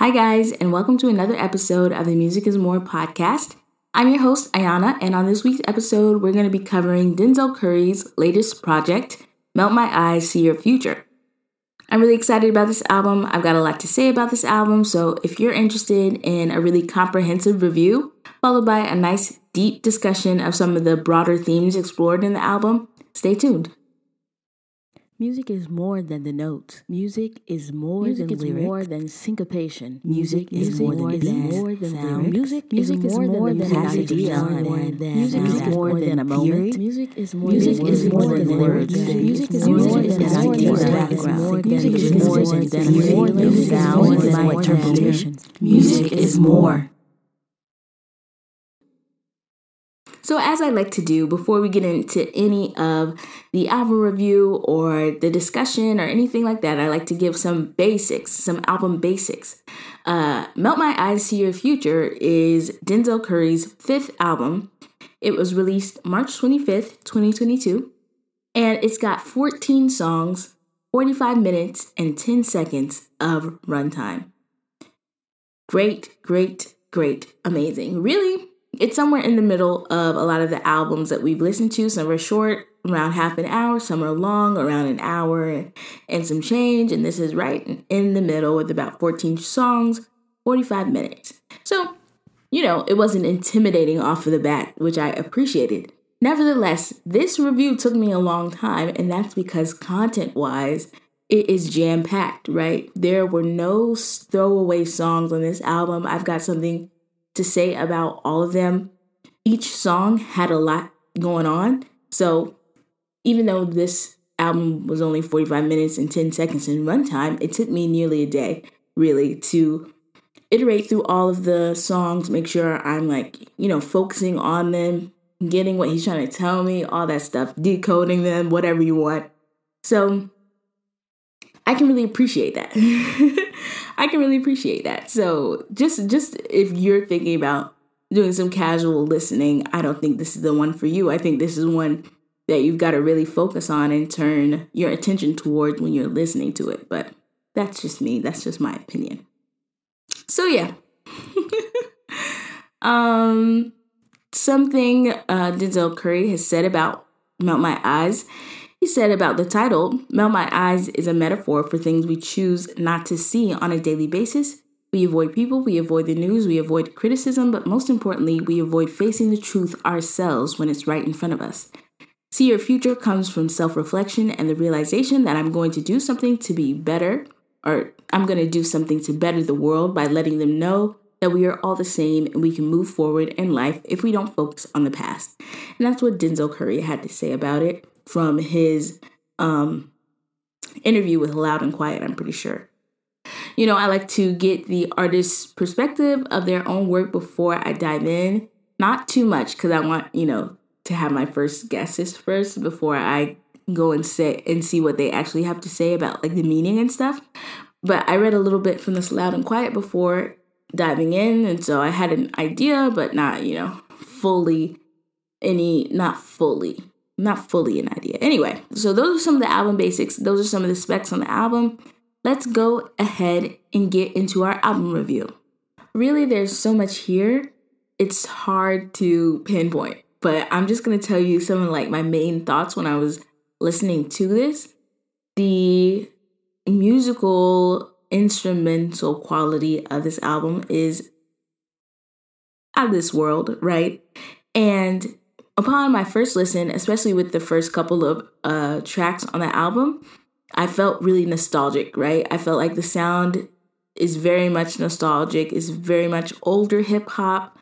Hi, guys, and welcome to another episode of the Music is More podcast. I'm your host, Ayana, and on this week's episode, we're going to be covering Denzel Curry's latest project, Melt My Eyez, See Your Future. I'm really excited about this album. I've got a lot to say about this album, so if you're interested in a really comprehensive review, followed by a nice deep discussion of some of the broader themes explored in the album, stay tuned. Music is more than the notes. Music is more Music than is lyric. more than syncopation. Music Music, is is more more than than, more than sound. lyrics. Music, Music is is more more than than the passage passage of of time. time. Music is more more than than a a moment. Music is more Music than is more than words. Music is more than more ideas. than background. Music is more than more than feeling. is Sound more and than my interpretations. Music is more. So, as I like to do before we get into any of the album review or the discussion or anything like that, I like to give some basics, some album basics. Uh, Melt My Eyez to Your Future is Denzel Curry's fifth album. It was released March 25th, 2022, and it's got 14 songs, 45 minutes, and 10 seconds of runtime. Great, great, great, amazing. Really, it's somewhere in the middle of a lot of the albums that we've listened to. Some are short, around half an hour, some are long, around an hour and some change. And this is right in the middle with about 14 songs, 45 minutes. So, you know, it wasn't intimidating off of the bat, which I appreciated. Nevertheless, this review took me a long time, and that's because content wise, it is jam packed, right? There were no throwaway songs on this album. I've got something to say about all of them. Each song had a lot going on. So even though this album was only 45 minutes and 10 seconds in runtime, it took me nearly a day, really, to iterate through all of the songs, make sure I'm like, you know, focusing on them, getting what he's trying to tell me, all that stuff, decoding them, whatever you want. So I can really appreciate that. I can really appreciate that. So just just if you're thinking about doing some casual listening, I don't think this is the one for you. I think this is one that you've got to really focus on and turn your attention toward when you're listening to it. But that's just me. That's just my opinion. So yeah. um something uh Denzel Curry has said about Melt My Eyez he said about the title Melt My Eyez is a metaphor for things we choose not to see on a daily basis. We avoid people, we avoid the news, we avoid criticism, but most importantly, we avoid facing the truth ourselves when it's right in front of us. See Your Future comes from self reflection and the realization that I'm going to do something to be better, or I'm going to do something to better the world by letting them know that we are all the same and we can move forward in life if we don't focus on the past. And that's what Denzel Curry had to say about it from his um, interview with Loud and Quiet, I'm pretty sure. You know, I like to get the artist's perspective of their own work before I dive in. Not too much because I want, you know, to have my first guesses first before I go and say and see what they actually have to say about like the meaning and stuff. But I read a little bit from this Loud and Quiet before diving in, and so I had an idea, but not, you know, fully any not fully not fully an idea. Anyway, so those are some of the album basics. Those are some of the specs on the album. Let's go ahead and get into our album review. Really, there's so much here, it's hard to pinpoint, but I'm just gonna tell you some of like my main thoughts when I was listening to this. The musical instrumental quality of this album is out of this world, right? And upon my first listen, especially with the first couple of uh, tracks on the album, I felt really nostalgic, right? I felt like the sound is very much nostalgic, is very much older hip hop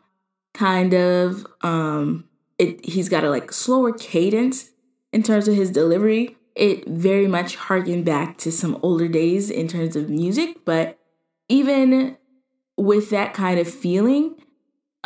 kind of. Um, it he's got a like slower cadence in terms of his delivery. It very much harkened back to some older days in terms of music, but even with that kind of feeling,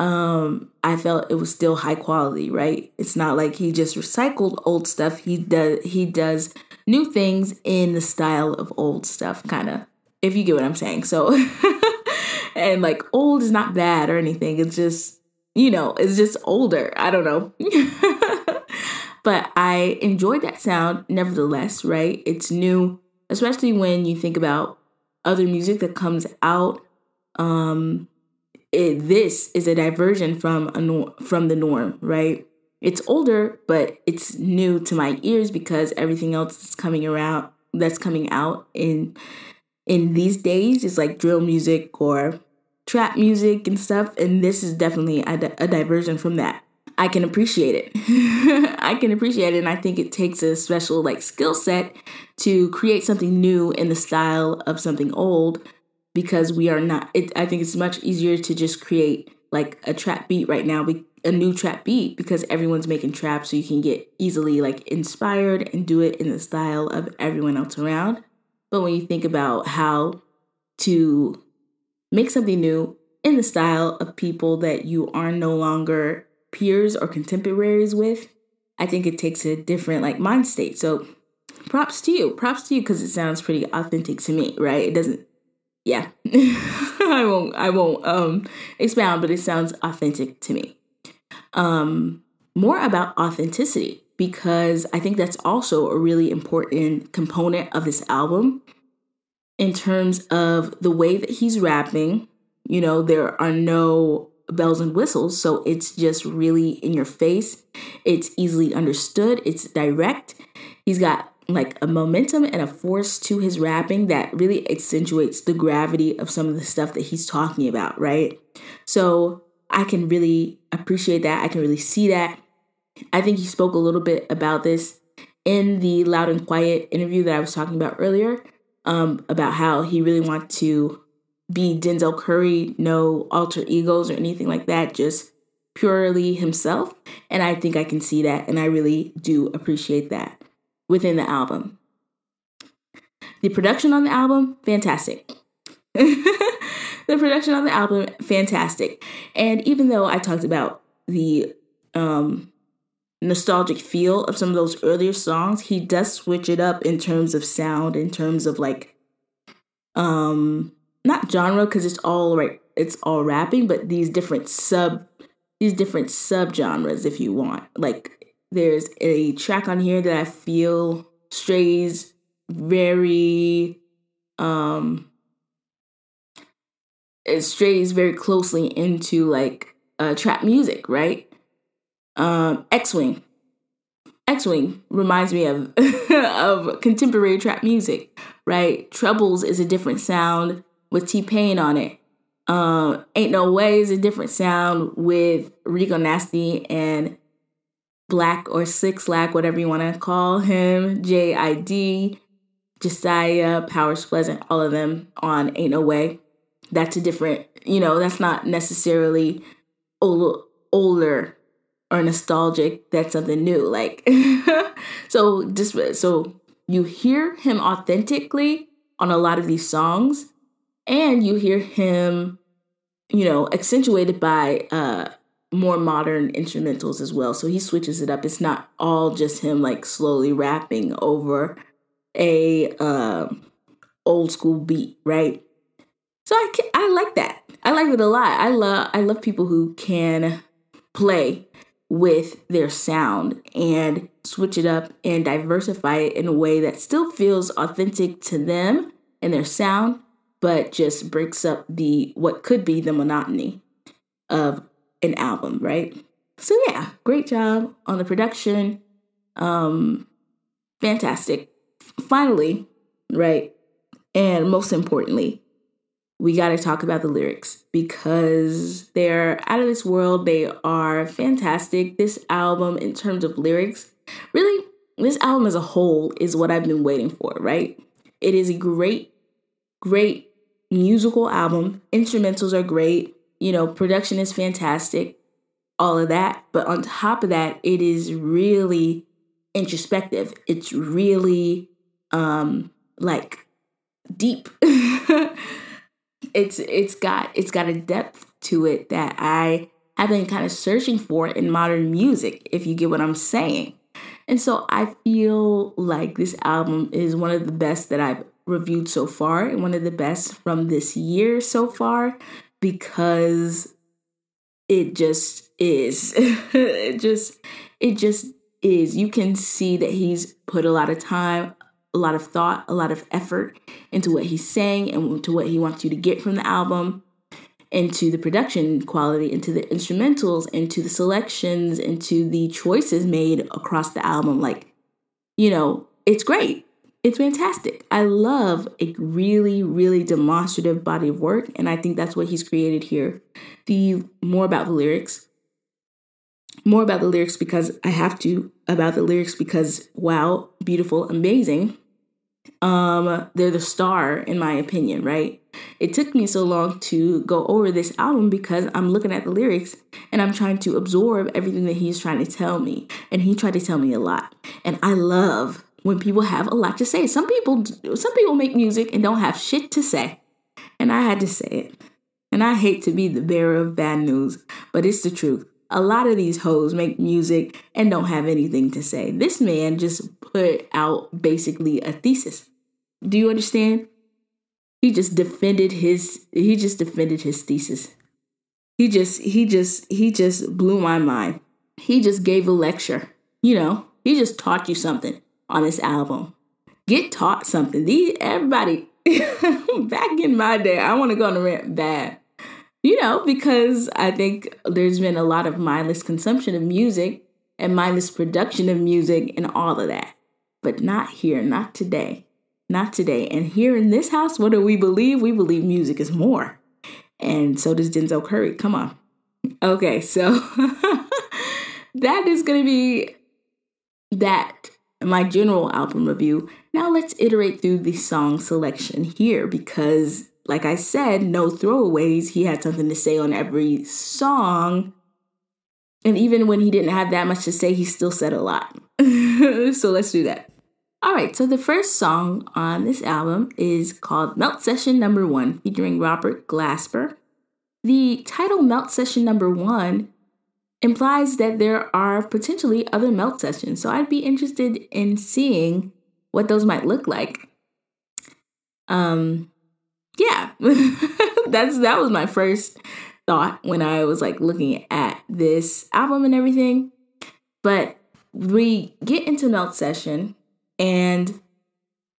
um i felt it was still high quality right? It's not like he just recycled old stuff. He does he does new things in the style of old stuff kind of if you get what i'm saying. So and like old is not bad or anything. It's just you know it's just older. I don't know. But i enjoyed that sound nevertheless right? It's new especially when you think about other music that comes out um, it, this is a diversion from a from the norm, right? It's older, but it's new to my ears because everything else is coming around that's coming out in in these days is like drill music or trap music and stuff, and this is definitely a, a diversion from that. I can appreciate it. I can appreciate it, and I think it takes a special like skill set to create something new in the style of something old because we are not it, i think it's much easier to just create like a trap beat right now a new trap beat because everyone's making trap so you can get easily like inspired and do it in the style of everyone else around. But when you think about how to make something new in the style of people that you are no longer peers or contemporaries with i think it takes a different like mind state. So props to you. Props to you because it sounds pretty authentic to me right? It doesn't yeah. I won't i won't um expound but it sounds authentic to me. Um more about authenticity because i think that's also a really important component of this album in terms of the way that he's rapping. You know there are no bells and whistles so it's just really in your face. It's easily understood. It's direct. He's got like a momentum and a force to his rapping that really accentuates the gravity of some of the stuff that he's talking about, right? So I can really appreciate that. I can really see that. I think he spoke a little bit about this in the Loud and Quiet interview that I was talking about earlier, um, about how he really wanted to be Denzel Curry, no alter egos or anything like that, just purely himself. And I think I can see that, and I really do appreciate that within the album. The production on the album, fantastic. the production on the album, fantastic. And even though I talked about the um, nostalgic feel of some of those earlier songs, he does switch it up in terms of sound, in terms of like, um, not genre because it's all right, it's all rapping, but these different sub, these different sub genres, if you want, like there's a track on here that I feel strays very um it strays very closely into like uh trap music, right? Um X-Wing. X-Wing reminds me of of contemporary trap music, right? Troubles is a different sound with T-Pain on it. Um, Ain't No Way is a different sound with Rico Nasty and Black or 6LACK, whatever you want to call him, JID, Jasiah, Powers Pleasant, all of them on Ain't No Way. That's a different, you know, that's not necessarily old, older or nostalgic. That's something new. Like, so just so you hear him authentically on a lot of these songs, and you hear him, you know, accentuated by uh more modern instrumentals as well. So he switches it up. It's not all just him like slowly rapping over a uh, old school beat, right? So I can, I like that. I like it a lot. I love I love people who can play with their sound and switch it up and diversify it in a way that still feels authentic to them and their sound, but just breaks up the what could be the monotony of an album, right? So yeah, great job on the production. Um fantastic. Finally, right? And most importantly, we got to talk about the lyrics because they're out of this world. They are fantastic. This album, in terms of lyrics, really, this album as a whole is what I've been waiting for, right? It is a great, great musical album. Instrumentals are great you know, production is fantastic, all of that. But on top of that, it is really introspective. It's really um like deep. it's it's got it's got a depth to it that I have been kind of searching for in modern music, if you get what I'm saying. And so I feel like this album is one of the best that I've reviewed so far and one of the best from this year so far because it just is. it just it just is. You can see that he's put a lot of time, a lot of thought, a lot of effort into what he's saying and to what he wants you to get from the album. into the production quality, into the instrumentals, into the selections, into the choices made across the album. Like, you know, it's great. It's fantastic. I love a really, really demonstrative body of work, and I think that's what he's created here. The more about the lyrics, more about the lyrics because I have to about the lyrics because wow, beautiful, amazing. Um, they're the star in my opinion, right? It took me so long to go over this album because I'm looking at the lyrics and I'm trying to absorb everything that he's trying to tell me. And he tried to tell me a lot. And I love when people have a lot to say. Some people some people make music and don't have shit to say. And I had to say it. And I hate to be the bearer of bad news, but it's the truth. A lot of these hoes make music and don't have anything to say. This man just put out basically a thesis. Do you understand? He just defended his he just defended his thesis. He just he just he just blew my mind. He just gave a lecture. You know, he just taught you something on this album. Get taught something. These everybody back in my day, I want to go on a rant bad. You know, because I think there's been a lot of mindless consumption of music and mindless production of music and all of that. But not here, not today. Not today. And here in this house, what do we believe? We believe music is more. And so does Denzel Curry. Come on. Okay, so that is going to be that my general album review. Now let's iterate through the song selection here because, like I said, no throwaways. He had something to say on every song. And even when he didn't have that much to say, he still said a lot. so let's do that. All right, so the first song on this album is called Melt Session Number One, featuring Robert Glasper. The title Melt Session Number One implies that there are potentially other melt sessions. So I'd be interested in seeing what those might look like. Um yeah. That's that was my first thought when I was like looking at this album and everything. But we get into melt session and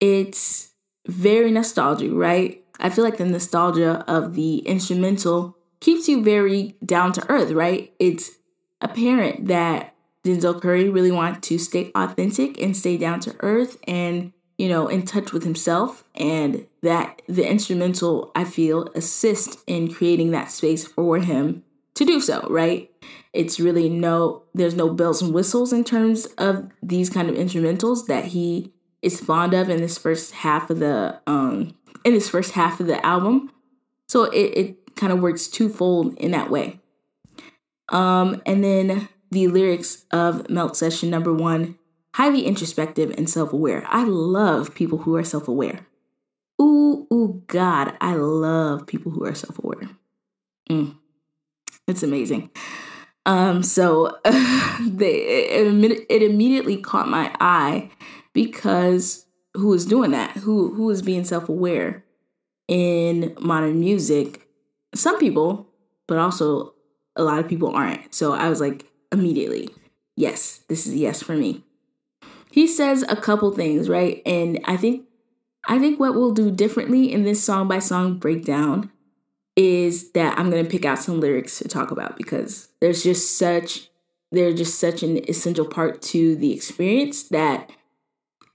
it's very nostalgic, right? I feel like the nostalgia of the instrumental keeps you very down to earth, right? It's apparent that Denzel Curry really wanted to stay authentic and stay down to earth and, you know, in touch with himself. And that the instrumental, I feel, assist in creating that space for him to do so, right? It's really no, there's no bells and whistles in terms of these kind of instrumentals that he is fond of in this first half of the, um, in this first half of the album. So it, it kind of works twofold in that way. Um, and then the lyrics of Melt Session number one highly introspective and self aware. I love people who are self aware. Ooh, ooh, God, I love people who are self aware. Mm, it's amazing. Um, so they, it, it immediately caught my eye because who is doing that? Who who is being self aware in modern music? Some people, but also a lot of people aren't. So I was like, immediately, yes, this is yes for me. He says a couple things, right? And I think I think what we'll do differently in this song by song breakdown is that I'm to pick out some lyrics to talk about because there's just such they're just such an essential part to the experience that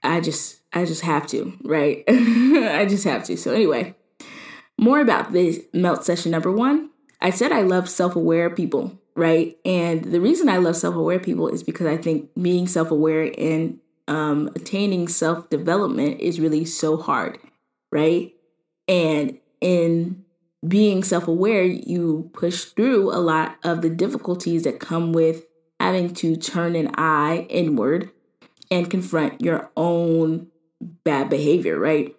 I just I just have to, right? I just have to. So anyway, more about this melt session number 1 I said I love self aware people, right? And the reason I love self aware people is because I think being self aware and um, attaining self development is really so hard, right? And in being self aware, you push through a lot of the difficulties that come with having to turn an eye inward and confront your own bad behavior, right?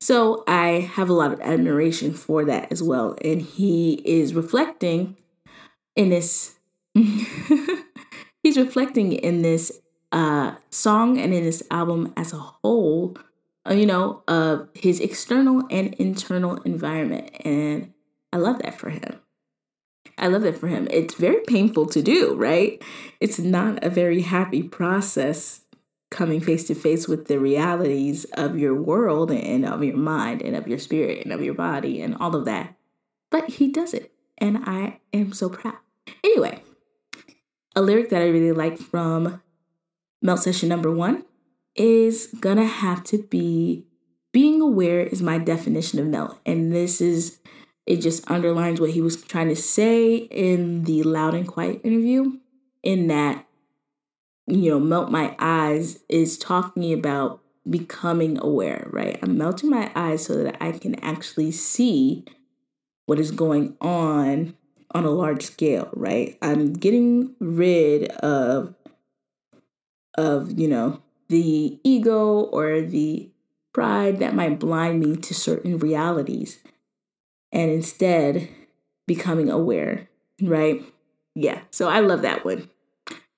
So I have a lot of admiration for that as well. And he is reflecting in this, he's reflecting in this uh, song and in this album as a whole, uh, you know, of his external and internal environment. And I love that for him. I love that for him. It's very painful to do, right? It's not a very happy process coming face to face with the realities of your world and of your mind and of your spirit and of your body and all of that. But he does it. and I am so proud. Anyway, a lyric that I really like from Melt Session number one is gonna have to be being aware is my definition of melt. And this is, it just underlines what he was trying to say in the Loud and Quiet interview, in that, you know, Melt My Eyez is talking about becoming aware, right? I'm melting my eyes so that I can actually see what is going on on a large scale, right? I'm getting rid of of, you know, the ego or the pride that might blind me to certain realities and instead becoming aware, right? Yeah, so I love that one.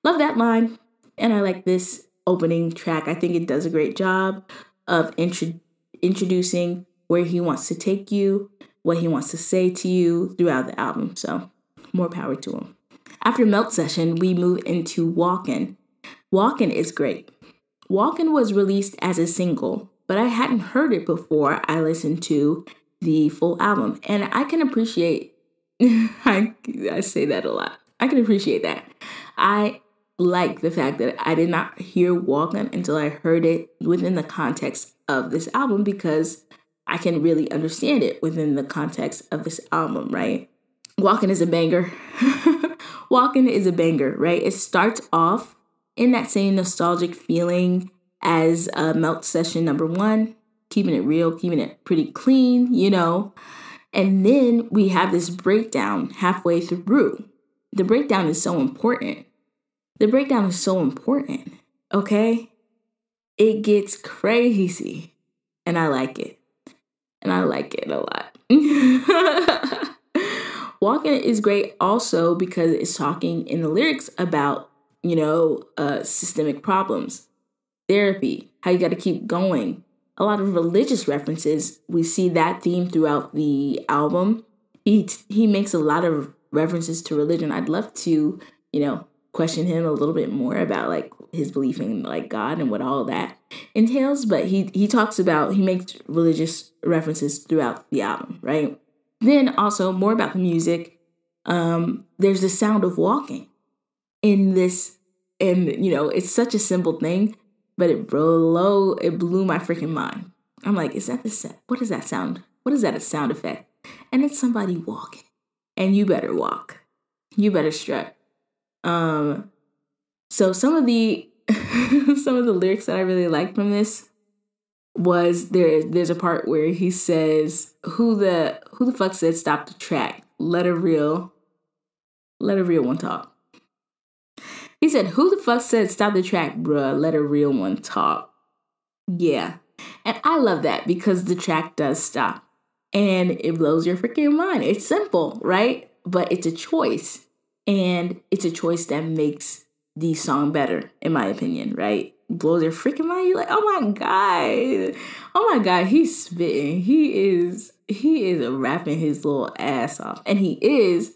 Love that line. And I like this opening track. I think it does a great job of intro- introducing where he wants to take you, what he wants to say to you throughout the album. So, more power to him. After Melt Session, we move into Walkin'. Walkin' is great. Walkin' was released as a single, but I hadn't heard it before I listened to the full album. And I can appreciate, I, I say that a lot. I can appreciate that. I like the fact that I did not hear Walking until I heard it within the context of this album because I can really understand it within the context of this album, right? Walking is a banger. Walking is a banger, right? It starts off in that same nostalgic feeling as uh, Melt Session number one, keeping it real, keeping it pretty clean, you know. And then we have this breakdown halfway through. The breakdown is so important. The breakdown is so important, okay? It gets crazy, and I like it. And I like it a lot. Walking is great also because it's talking in the lyrics about, you know, uh, systemic problems therapy, how you got to keep going. A lot of religious references. We see that theme throughout the album. He he makes a lot of references to religion. I'd love to, you know, question him a little bit more about like his belief in like God and what all that entails. But he he talks about he makes religious references throughout the album, right? Then also more about the music. Um, there's the sound of walking in this, and you know, it's such a simple thing, but it blew it blew my freaking mind. I'm like, is that the set? What does that sound? What is that a sound effect? And it's somebody walking. And you better walk. You better strut. Um so some of the some of the lyrics that I really like from this was there there's a part where he says who the who the fuck said stop the track let a real let a real one talk he said, Who the fuck said stop the track, bruh? Let a real one talk. Yeah. And I love that because the track does stop and it blows your freaking mind. It's simple, right? But it's a choice. And it's a choice that makes the song better, in my opinion, right? Blows your freaking mind. You're like, oh my God. Oh my God, he's spitting. He is, he is rapping his little ass off. And he is,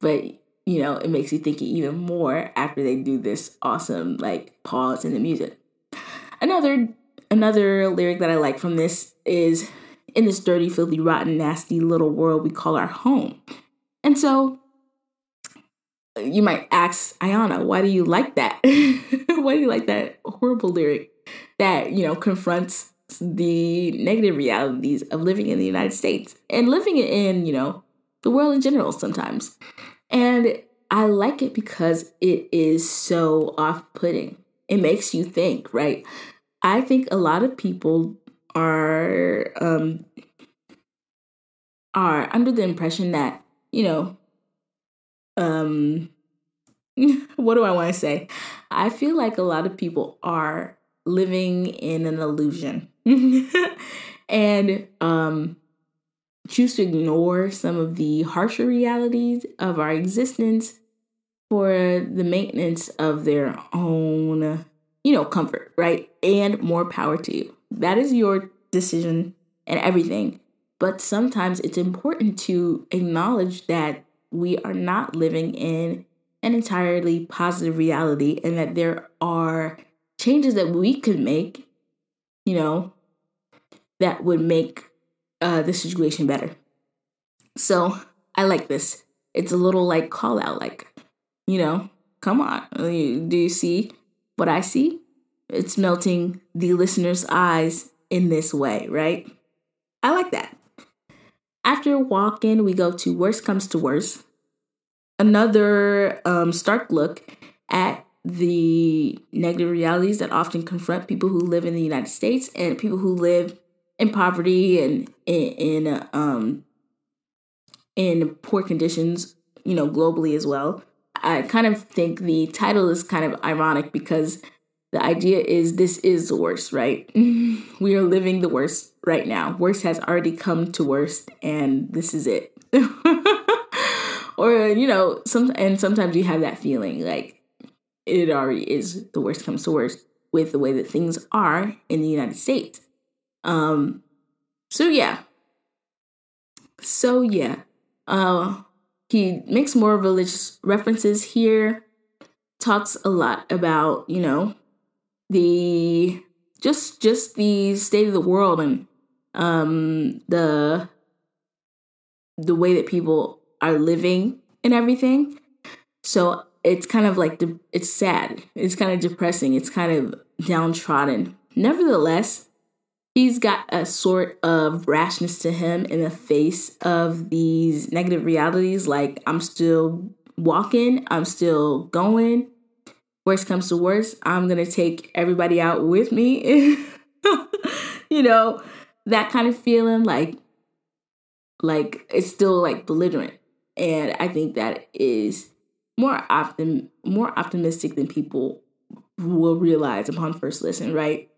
but you know, it makes you think even more after they do this awesome like pause in the music. Another another lyric that I like from this is in this dirty, filthy, rotten, nasty little world we call our home. And so you might ask Ayana, why do you like that? why do you like that horrible lyric that, you know, confronts the negative realities of living in the United States and living in, you know, the world in general sometimes. And I like it because it is so off putting. It makes you think, right? I think a lot of people are um are under the impression that, you know, um what do I want to say? I feel like a lot of people are living in an illusion. and um choose to ignore some of the harsher realities of our existence for the maintenance of their own, you know, comfort, right? And more power to you. That is your decision and everything. But sometimes it's important to acknowledge that we are not living in an entirely positive reality and that there are changes that we could make, you know, that would make uh, the situation better. So I like this. it's a little like call out, like, you know, come on. Do you see what I see? It's melting the listener's eyes in this way, right? I like that. After walking, we go to Worst Comes to Worst. Another um, stark look at the negative realities that often confront people who live in the United States and people who live in poverty and in, in um in poor conditions, you know, globally as well. I kind of think the title is kind of ironic because the idea is this is the worst, right? we are living the worst right now. Worst has already come to worst, and this is it. or you know, some and sometimes you have that feeling like it already is the worst comes to worst with the way that things are in the United States. Um, so yeah. So yeah. Uh, he makes more religious references here, talks a lot about, you know, the just just the state of the world and um the the way that people are living and everything. So it's kind of like it's sad. It's kind of depressing. It's kind of downtrodden. Nevertheless, he's got a sort of rashness to him in the face of these negative realities like i'm still walking i'm still going worst comes to worst i'm gonna take everybody out with me. You know that kind of feeling like like it's still like belligerent. And i think that is more optim more optimistic than people will realize upon first listen right?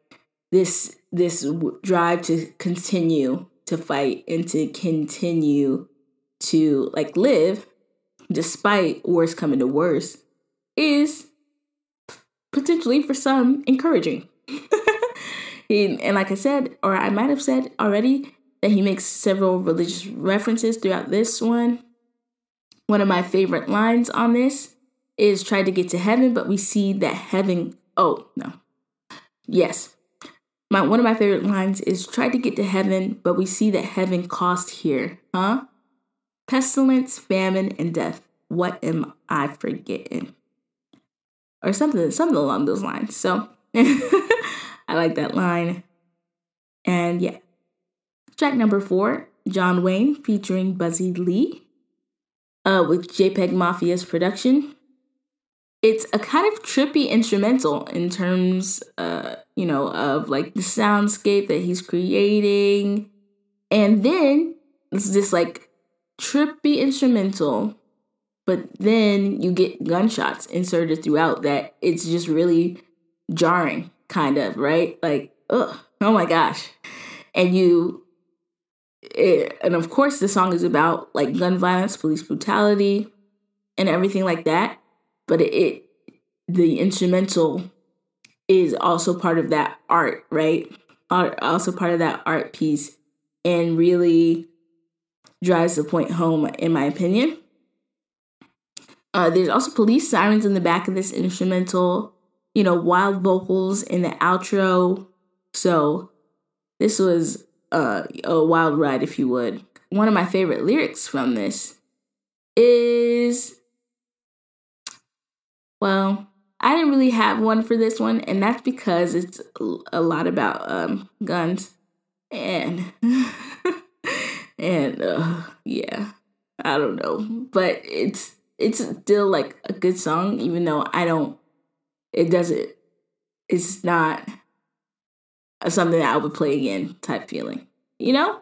This this drive to continue to fight and to continue to like live despite worse coming to worse is potentially for some encouraging. he, and like I said, or I might have said already, that he makes several religious references throughout this one. One of my favorite lines on this is try to get to heaven, but we see that heaven, oh no. Yes, my one of my favorite lines is try to get to heaven, but we see that heaven cost here, huh? Pestilence, famine, and death. What am I forgetting? Or something, something along those lines. So I like that line. And yeah. Track number four, John Wayne featuring Buzzy Lee uh, with JPEG Mafia's production it's a kind of trippy instrumental in terms uh you know of like the soundscape that he's creating and then it's this like trippy instrumental but then you get gunshots inserted throughout that it's just really jarring kind of right like ugh oh my gosh and you it, and of course the song is about like gun violence police brutality and everything like that but it, it the instrumental is also part of that art, right? Art, also part of that art piece, and really drives the point home, in my opinion. Uh, there's also police sirens in the back of this instrumental, you know, wild vocals in the outro. So this was uh, a wild ride, if you would. One of my favorite lyrics from this is, well, I didn't really have one for this one, and that's because it's a lot about um, guns and and uh, yeah, I don't know, but it's it's still like a good song, even though I don't. It doesn't. It's not something that I would play again type feeling. You know,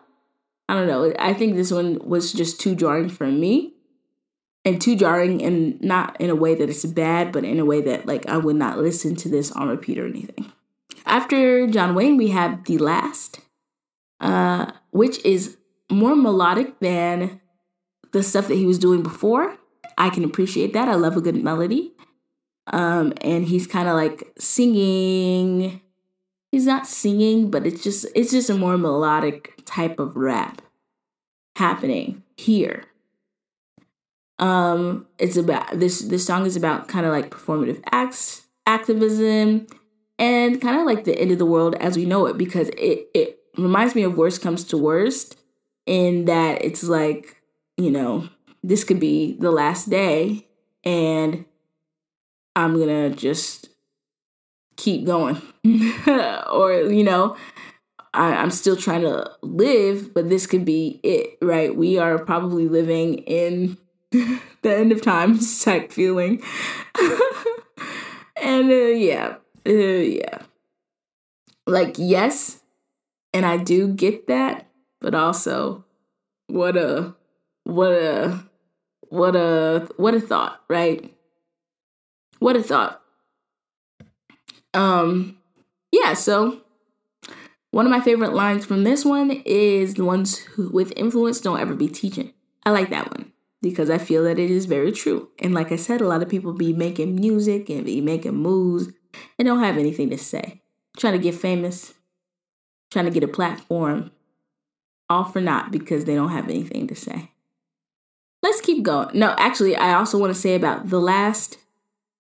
I don't know. I think this one was just too jarring for me and too jarring and not in a way that it's bad, but in a way that like I would not listen to this on repeat or anything. After John Wayne, we have The Last, uh, which is more melodic than the stuff that he was doing before. I can appreciate that. I love a good melody. Um, and he's kind of like singing. He's not singing, but it's just it's just a more melodic type of rap happening here. Um, it's about this. This song is about kind of like performative acts, activism, and kind of like the end of the world as we know it because it it reminds me of Worst Comes to Worst in that it's like you know this could be the last day and I'm gonna just keep going. or, you know, I, I'm still trying to live, but this could be it, right? We are probably living in the end of times type feeling. and uh, yeah, uh, yeah. Like, yes, and I do get that, but also, what a, what a, what a, what a thought, right? What a thought. Um, yeah, so one of my favorite lines from this one is the ones who, with influence don't ever be teaching. I like that one because I feel that it is very true. And like I said, a lot of people be making music and be making moves and don't have anything to say. Trying to get famous, trying to get a platform, all for naught because they don't have anything to say. Let's keep going. No, actually, I also want to say about the last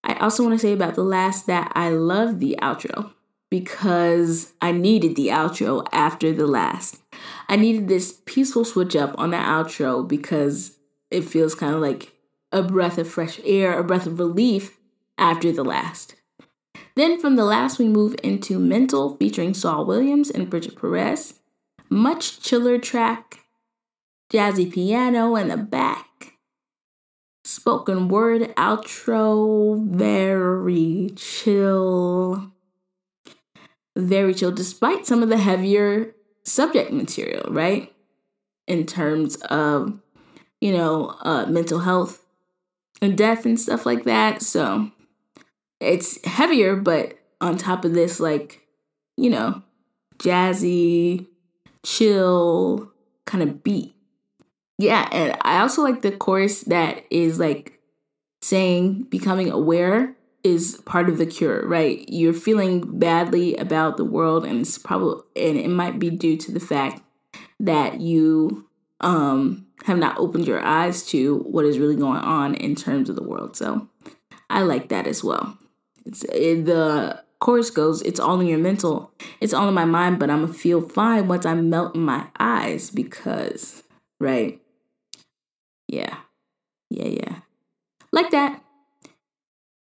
I also want to say about the last that I love the outro because I needed the outro after the last. I needed this peaceful switch up on the outro because it feels kind of like a breath of fresh air, a breath of relief after the last. Then from the last, we move into Mental featuring Saul Williams and Bridget Perez. Much chiller track, jazzy piano in the back spoken word outro, very chill. Very chill, despite some of the heavier subject material, right? In terms of, you know, uh, mental health and death and stuff like that. So it's heavier, but on top of this, like, you know, jazzy, chill kind of beat yeah, and I also like the chorus that is like saying becoming aware is part of the cure, right? You're feeling badly about the world and it's probably and it might be due to the fact that you um have not opened your eyes to what is really going on in terms of the world. So I like that as well. It's it, the chorus goes, "It's all in your mental. It's all in my mind, but I'm gonna feel fine once I melt my eyes because, right? Yeah. Yeah, yeah. Like that.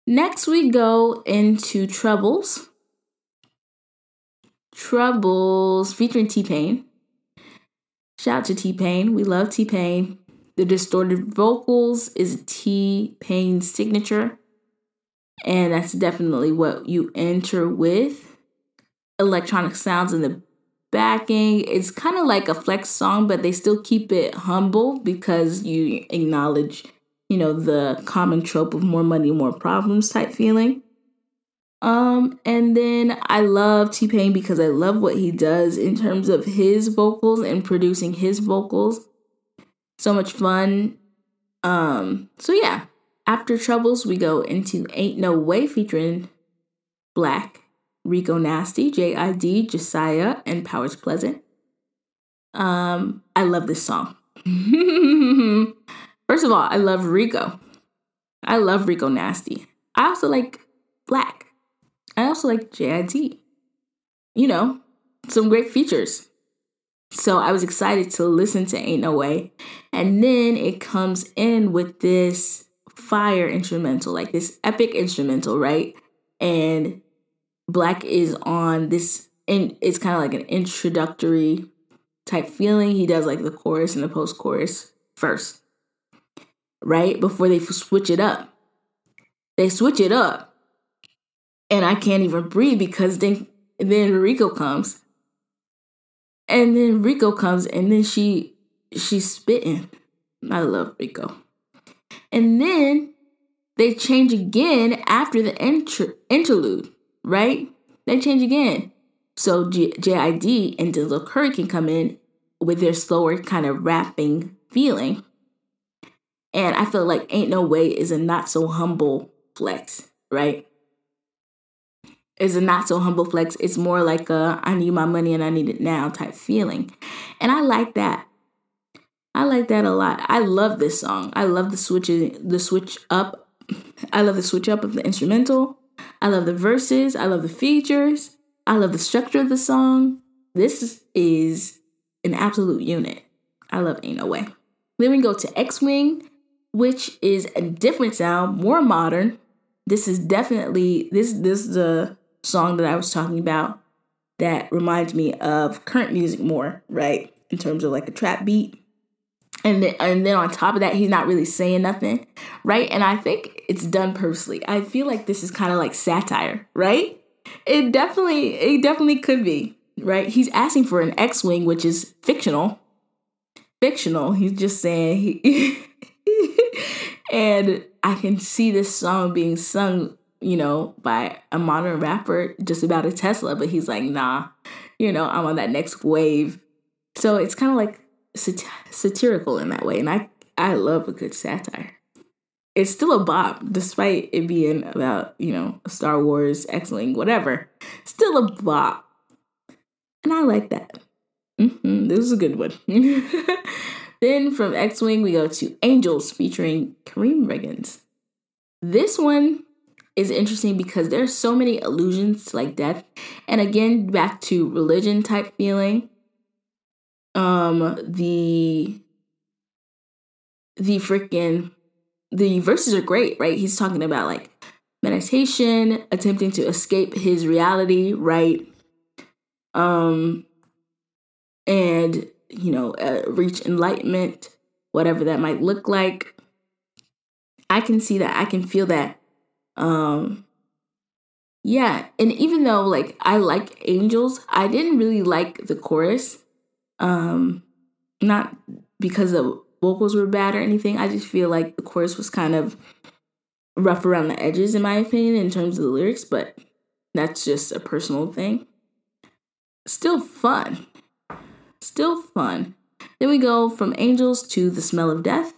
Next, we go into Troubles. Troubles featuring T Pain. Shout out to T Pain. We love T Pain. The distorted vocals is T Pain's signature. And that's definitely what you enter with. Electronic sounds in the backing. It's kind of like a flex song, but they still keep it humble because you acknowledge, you know, the common trope of more money, more problems type feeling. Um, and then I love T Pain because I love what he does in terms of his vocals and producing his vocals. So much fun. Um, so yeah, after Troubles, we go into Ain't No Way featuring Black Rico Nasty, JID, Jasiah, and Powers Pleasant. Um, I love this song. First of all, I love Rico. I love Rico Nasty. I also like Black. I also like JID. You know, some great features. So I was excited to listen to Ain't No Way. And then it comes in with this fire instrumental, like this epic instrumental, right? And Black is on this, and it's kind of like an introductory type feeling. He does like the chorus and the post chorus first, right? Before they switch it up. They switch it up, and I can't even breathe because then then Rico comes, and then Rico comes, and then she she's spitting. I love Rico, and then they change again after the inter- interlude right? They change again. So G- JID and Denzel Curry can come in with their slower kind of rapping feeling. And I feel like Ain't No Way is a not so humble flex, right? Is a not so humble flex. It's more like a I need my money and I need it now type feeling. And I like that. I like that a lot. I love this song. I love the switch the switch up. I love the switch up of the instrumental. I love the verses. I love the features. I love the structure of the song. This is an absolute unit. I love Ain't No Way. Then we go to X Wing which is a different sound, more modern. This is definitely this this is the song that I was talking about that reminds me of current music more, right? In terms of like a trap beat. And then, and then on top of that, he's not really saying nothing, right? And I think it's done purposely. I feel like this is kind of like satire, right? It definitely, it definitely could be, right? He's asking for an X-wing, which is fictional. Fictional. He's just saying he and I can see this song being sung, you know, by a modern rapper just about a Tesla, but he's like, nah, you know, I'm on that next wave. So it's kind of like sat- satirical in that way. And I, I love a good satire. It's still a bop, despite it being about, you know, Star Wars, X Wing, whatever. Still a bop. And I like that. Mm-hmm, this is a good one. Then from X Wing, we go to Angels featuring Karriem Riggins. This one is interesting because there's so many allusions to like death. And again, back to religion type feeling. Um, the the freaking the verses are great, right? He's talking about like meditation, attempting to escape his reality, right? Um and you know, uh, reach enlightenment, whatever that might look like. I can see that. I can feel that. Um, yeah, and even though like I like Angels, I didn't really like the chorus. Um, not because the vocals were bad or anything. I just feel like the chorus was kind of rough around the edges, in my opinion, in terms of the lyrics. But that's just a personal thing. Still fun still fun. Then we go from Angels to The Smell of Death,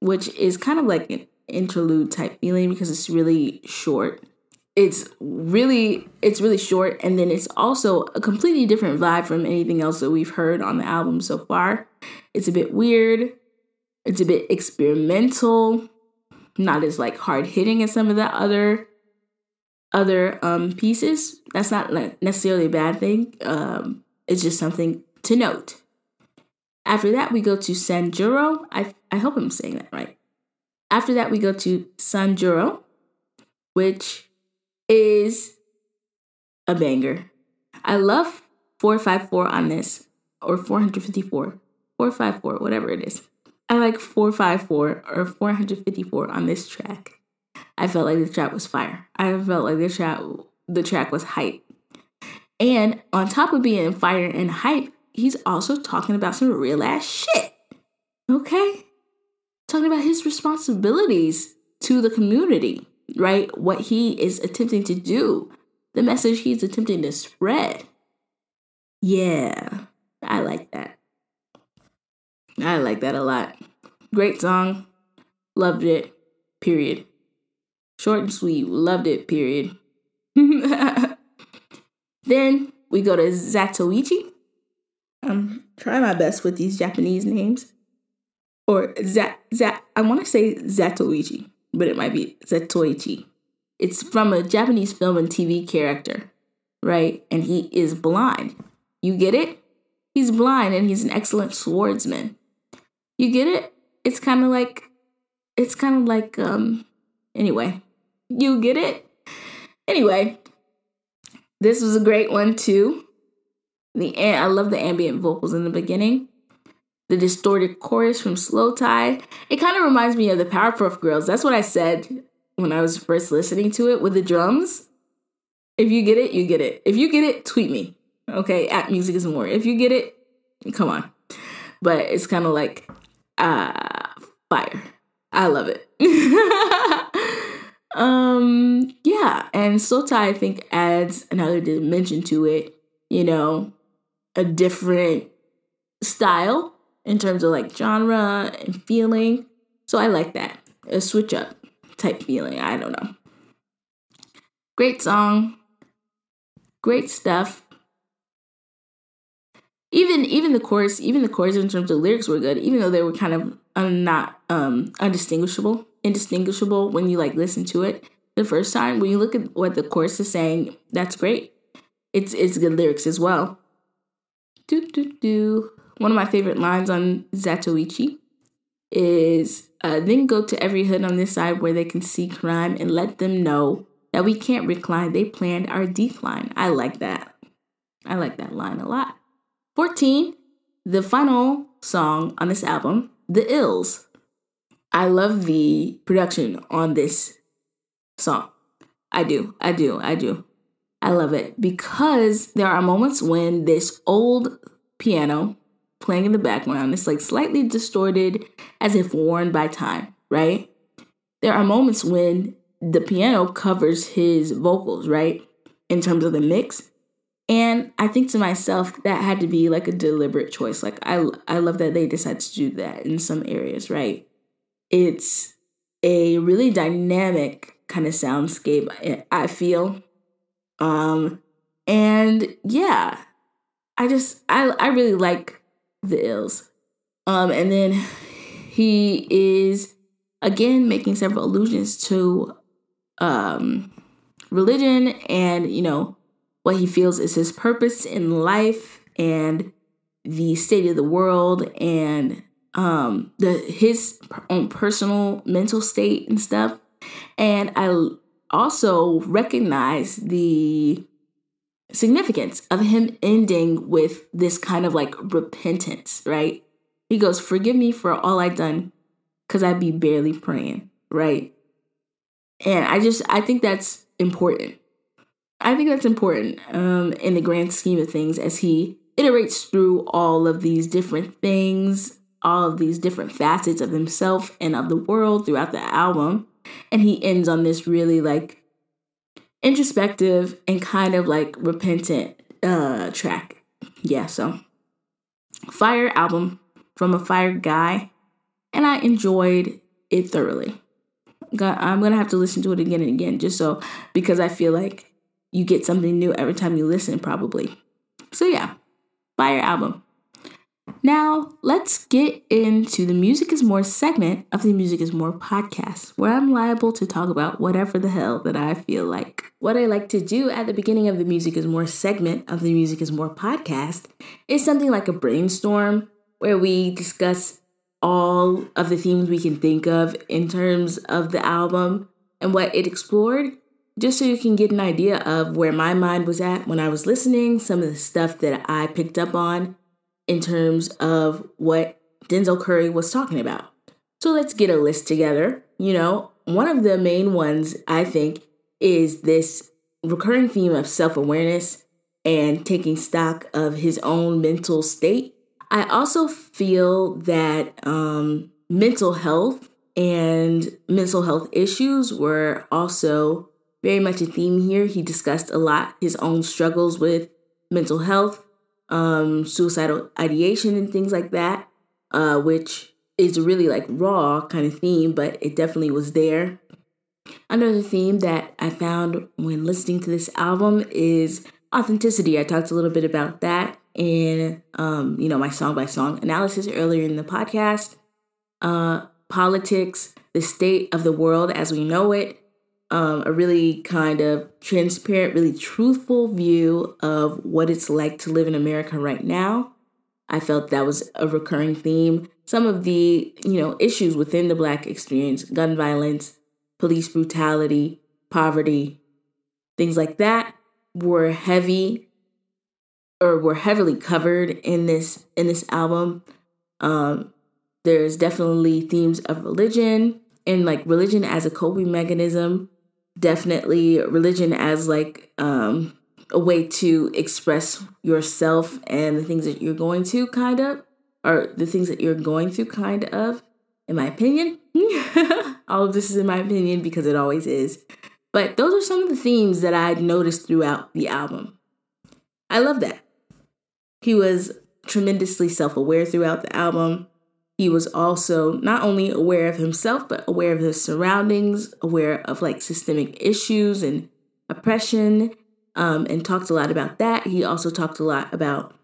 which is kind of like an interlude type feeling because it's really short. It's really it's really short and then it's also a completely different vibe from anything else that we've heard on the album so far. It's a bit weird. It's a bit experimental, not as like hard hitting as some of the other other um pieces. That's not like necessarily a bad thing. Um it's just something to note. After that, we go to Sanjuro. I, I hope I'm saying that right. After that, we go to Sanjuro, which is a banger. I love 454 on this, or 454, 454, whatever it is. I like 454 or 454 on this track. I felt like the track was fire. I felt like the track the track was hype. And on top of being fire and hype, he's also talking about some real ass shit. Okay? Talking about his responsibilities to the community, right? What he is attempting to do, the message he's attempting to spread. Yeah, I like that. I like that a lot. Great song. Loved it. Period. Short and sweet. Loved it. Period. then we go to Zatoichi I'm trying my best with these Japanese names. Or Zat Zat I want to say Zatoichi, but it might be Zatoichi. It's from a Japanese film and TV character, right? And he is blind. You get it? He's blind and he's an excellent swordsman. You get it? It's kind of like it's kind of like um anyway. You get it? Anyway, this was a great one too. The I love the ambient vocals in the beginning. The distorted chorus from Slowthai. It kind of reminds me of the Powerpuff Girls. That's what I said when I was first listening to it with the drums. If you get it, you get it. If you get it, tweet me. Okay, at Music is More. If you get it, come on. But it's kind of like uh fire. I love it. um yeah, and Slowthai I think adds another dimension to it, you know, a different style in terms of like genre and feeling. So I like that. A switch up type feeling. I don't know. Great song. Great stuff. Even even the chorus, even the chorus in terms of lyrics were good, even though they were kind of not um undistinguishable, indistinguishable when you like listen to it the first time. When you look at what the chorus is saying, that's great. It's it's good lyrics as well. Do, do, do. One of my favorite lines on Zatoichi is uh, then go to every hood on this side where they can see crime and let them know that we can't recline. They planned our decline. I like that. I like that line a lot. 14, the final song on this album, The Ills. I love the production on this song. I do. I do. I do. I love it because there are moments when this old piano playing in the background It's like slightly distorted as if worn by time, right? There are moments when the piano covers his vocals, right? In terms of the mix. And I think to myself that had to be like a deliberate choice. Like I I love that they decided to do that in some areas, right? It's a really dynamic kind of soundscape I feel. Um and yeah, I just I I really like the ills. Um and then he is again making several allusions to um religion and you know what he feels is his purpose in life and the state of the world and um the his own personal mental state and stuff and i also recognize the significance of him ending with this kind of like repentance right he goes forgive me for all I've done because i be barely praying right and i just i think that's important I think that's important um, in the grand scheme of things as he iterates through all of these different things, all of these different facets of himself and of the world throughout the album. And he ends on this really like introspective and kind of like repentant uh, track. Yeah, so fire album from a fire guy, and I enjoyed it thoroughly. I'm gonna have to listen to it again and again just so because I feel like you get something new every time you listen, probably. So, yeah, fire album. Now, let's get into the Music is More segment of the Music is More podcast, where I'm liable to talk about whatever the hell that I feel like. What I like to do at the beginning of the Music is More segment of the Music is More podcast is something like a brainstorm where we discuss all of the themes we can think of in terms of the album and what it explored just so you can get an idea of where my mind was at when I was listening, some of the stuff that I picked up on in terms of what Denzel Curry was talking about. So let's get a list together. You know, one of the main ones I think is this recurring theme of self awareness and taking stock of his own mental state. I also feel that um, mental health and mental health issues were also very much a theme here. He discussed a lot his own struggles with mental health, um, suicidal ideation, and things like that, uh, which is really like raw kind of theme, but it definitely was there. Another theme that I found when listening to this album is authenticity. I talked a little bit about that in um, you know my song by song analysis earlier in the podcast. Uh, politics, the state of the world as we know it, um, a really kind of transparent, really truthful view of what it's like to live in America right now. I felt that was a recurring theme. Some of the, you know, issues within the black experience, gun violence, police brutality, poverty, things like that were heavy or were heavily covered in this in this album. Um, there's definitely themes of religion and like religion as a coping mechanism definitely religion as like um a way to express yourself and the things that you're going to kind of or the things that you're going through kind of in my opinion. All of this is in my opinion because it always is. But those are some of the themes that i noticed throughout the album. I love that. He was tremendously self-aware throughout the album he was also not only aware of himself, but aware of his surroundings, aware of like systemic issues and oppression, um, and talked a lot about that. He also talked a lot about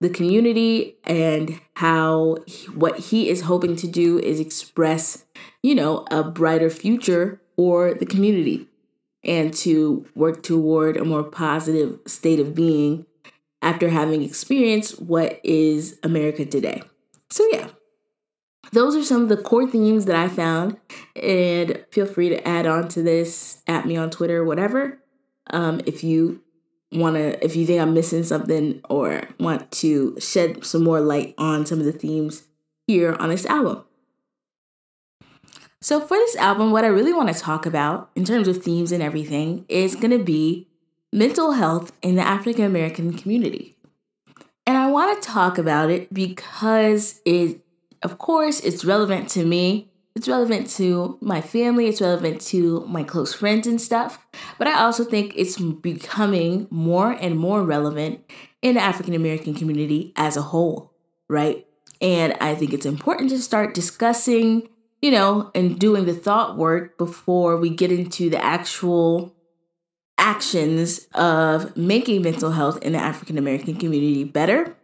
the community and how he, what he is hoping to do is express, you know, a brighter future for the community and to work toward a more positive state of being after having experienced what is America today. So, yeah, those are some of the core themes that I found. And feel free to add on to this at me on Twitter, whatever. Um, if you want to, if you think I'm missing something or want to shed some more light on some of the themes here on this album. So, for this album, what I really want to talk about in terms of themes and everything is going to be mental health in the African American community. And I want to talk about it because it, of course, it's relevant to me. It's relevant to my family. It's relevant to my close friends and stuff. But I also think it's becoming more and more relevant in the African American community as a whole, right? And I think it's important to start discussing, you know, and doing the thought work before we get into the actual actions of making mental health in the African American community better.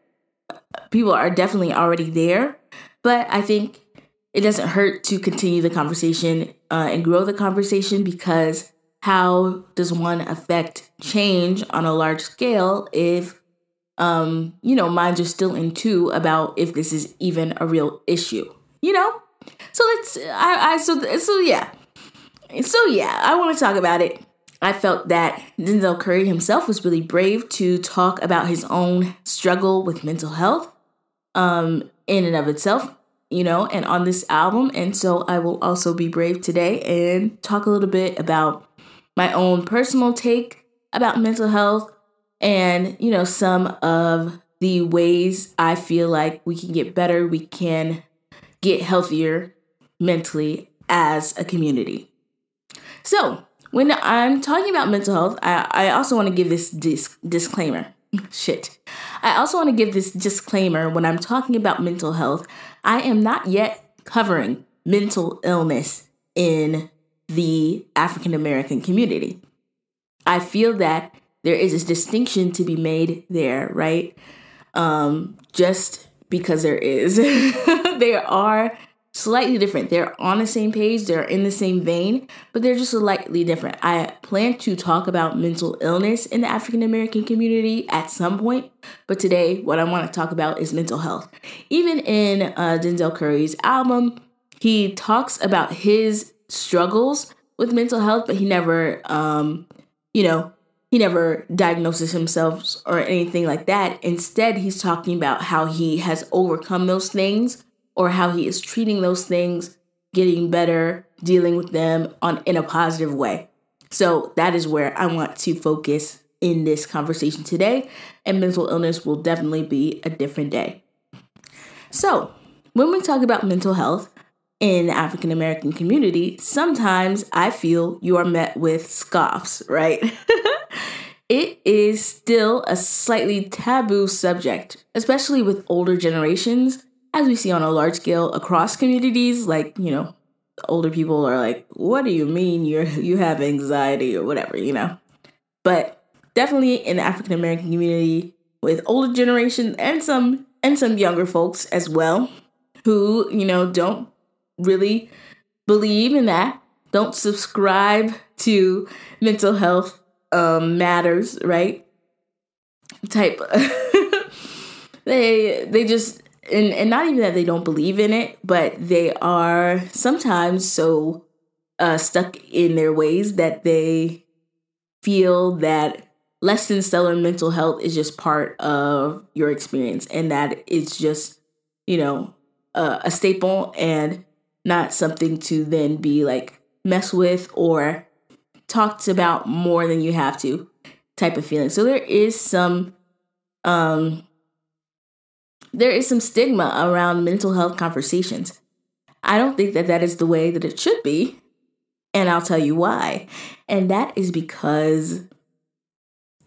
People are definitely already there, but I think it doesn't hurt to continue the conversation uh, and grow the conversation because how does one affect change on a large scale if um you know minds are still in two about if this is even a real issue you know? So let's i i so so yeah. So yeah i want to talk about it. I felt that Denzel Curry himself was really brave to talk about his own struggle with mental health um, in and of itself, you know, and on this album. And so I will also be brave today and talk a little bit about my own personal take about mental health and, you know, some of the ways I feel like we can get better, we can get healthier mentally as a community. So, when I'm talking about mental health, I, I also want to give this dis- disclaimer. Shit. I also want to give this disclaimer when I'm talking about mental health. I am not yet covering mental illness in the African American community. I feel that there is a distinction to be made there, right? Um, just because there is. there are slightly different. They're on the same page, they're in the same vein, but they're just slightly different. I plan to talk about mental illness in the African American community at some point, but today what I want to talk about is mental health. Even in uh, Denzel Curry's album, he talks about his struggles with mental health, but he never, um, you know, he never diagnoses himself or anything like that. Instead, he's talking about how he has overcome those things or how he is treating those things, getting better, dealing with them on in a positive way. So that is where I want to focus in this conversation today, and mental illness will definitely be a different day. So, when we talk about mental health in the African American community, sometimes I feel you are met with scoffs, right? it is still a slightly taboo subject, especially with older generations as we see on a large scale across communities, like, you know, older people are like, what do you mean you're you have anxiety or whatever, you know? But definitely in the African American community with older generation and some and some younger folks as well who, you know, don't really believe in that, don't subscribe to mental health um, matters, right? Type they they just and, and not even that they don't believe in it, but they are sometimes so uh, stuck in their ways that they feel that less than stellar mental health is just part of your experience and that it's just, you know, uh, a staple and not something to then be like mess with or talked about more than you have to type of feeling. So there is some um there is some stigma around mental health conversations. I don't think that that is the way that it should be. And I'll tell you why. And that is because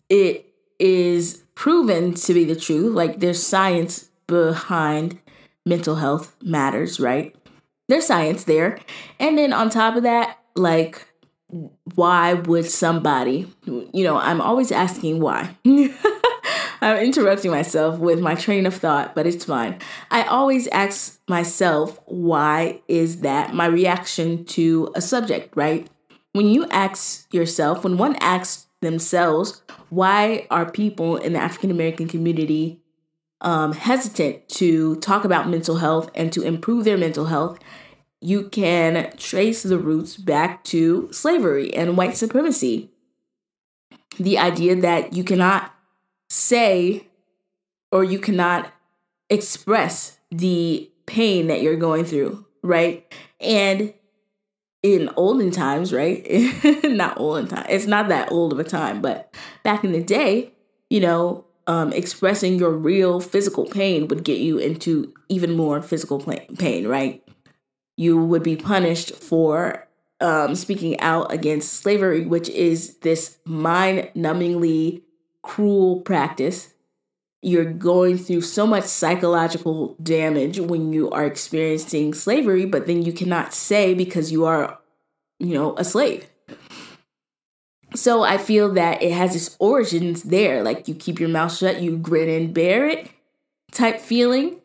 it is proven to be the truth. Like there's science behind mental health matters, right? There's science there. And then on top of that, like, why would somebody, you know, I'm always asking why. I'm interrupting myself with my train of thought, but it's fine. I always ask myself, why is that my reaction to a subject, right? When you ask yourself, when one asks themselves, why are people in the African American community um, hesitant to talk about mental health and to improve their mental health, you can trace the roots back to slavery and white supremacy. The idea that you cannot say or you cannot express the pain that you're going through, right? And in olden times, right? not olden time. It's not that old of a time, but back in the day, you know, um, expressing your real physical pain would get you into even more physical pain, right? You would be punished for um, speaking out against slavery, which is this mind numbingly cruel practice. You're going through so much psychological damage when you are experiencing slavery, but then you cannot say because you are, you know, a slave so I feel that it has its origins there. Like you keep your mouth shut, you grin and bear it type feeling.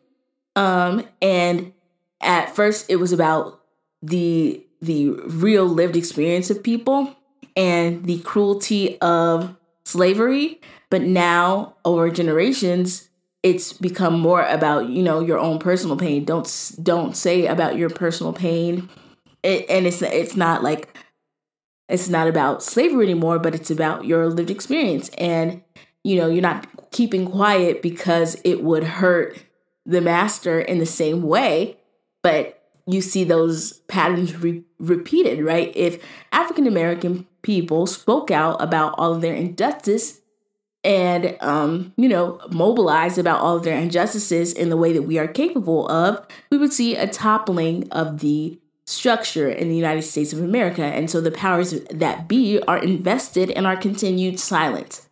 Um, and at first it was about the the real lived experience of people and the cruelty of slavery. But now over generations, it's become more about, you know, your own personal pain. Don't don't say about your personal pain. It, and it's it's not like it's not about slavery anymore, but it's about your lived experience. And, you know, you're not keeping quiet because it would hurt the master in the same way, but you see those patterns re- repeated, right? If African American people spoke out about all of their injustice and, um, you know, mobilized about all of their injustices in the way that we are capable of, we would see a toppling of the structure in the United States of America. And so the powers that be are invested in our continued silence.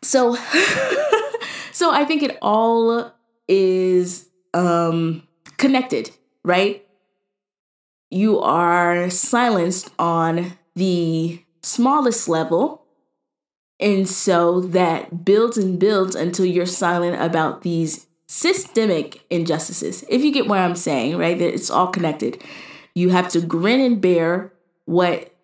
So so I think it all is um connected, right? You are silenced on the smallest level. And so that builds and builds until you're silent about these systemic injustices. If you get what I'm saying, right? That it's all connected. You have to grin and bear what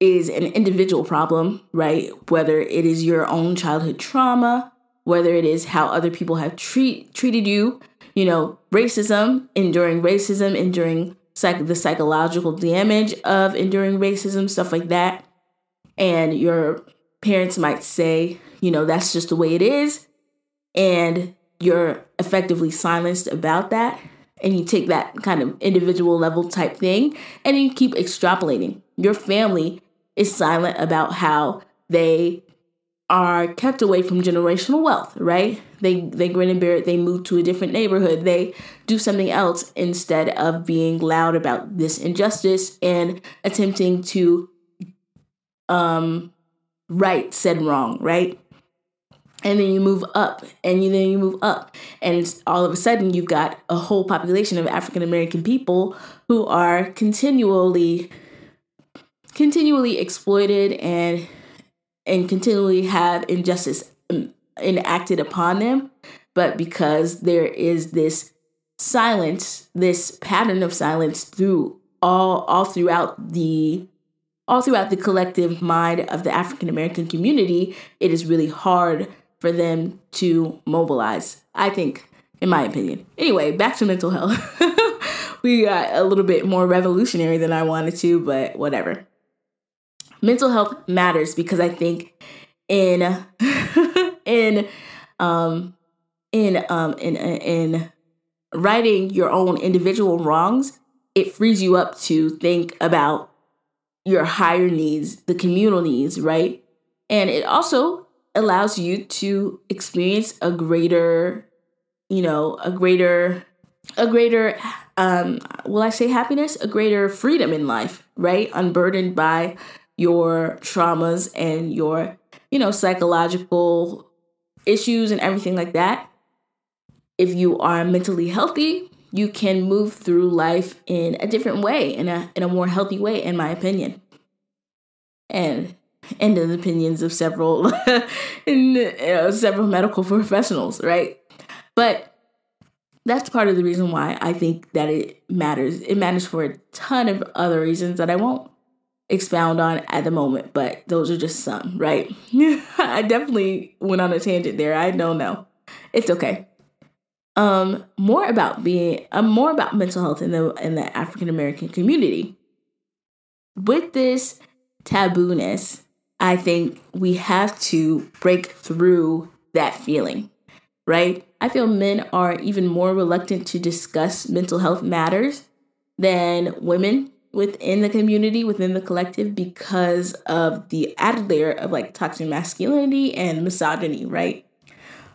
is an individual problem, right? Whether it is your own childhood trauma, whether it is how other people have treat, treated you, you know, racism, enduring racism, enduring psych- the psychological damage of enduring racism, stuff like that. And your parents might say, you know, that's just the way it is. And you're effectively silenced about that and you take that kind of individual level type thing and you keep extrapolating. Your family is silent about how they are kept away from generational wealth, right? They they grin and bear it, they move to a different neighborhood, they do something else instead of being loud about this injustice and attempting to um right said wrong, right? and then you move up and you, then you move up and all of a sudden you've got a whole population of african american people who are continually continually exploited and and continually have injustice um, enacted upon them but because there is this silence this pattern of silence through all all throughout the all throughout the collective mind of the African American community, it is really hard for them to mobilize. I think, in my opinion. Anyway, back to mental health. we got a little bit more revolutionary than I wanted to, but whatever. Mental health matters because I think in in um in um in in writing your own individual wrongs, it frees you up to think about your higher needs, the communal needs, right? And it also allows you to experience a greater, you know, a greater, a greater, um, will I say happiness? A greater freedom in life, right? Unburdened by your traumas and your, you know, psychological issues and everything like that. If you are mentally healthy, you can move through life in a different way, in a in a more healthy way, in my opinion. And and the opinions of several in, several medical professionals, right? But that's part of the reason why I think that it matters. It matters for a ton of other reasons that I won't expound on at the moment, but those are just some, right? I definitely went on a tangent there. I don't know. it's okay. Um, more about being uh, more about mental health in the in the African American community. With this tabooness, I think we have to break through that feeling, right? I feel men are even more reluctant to discuss mental health matters than women within the community, within the collective, because of the added layer of like toxic masculinity and misogyny, right?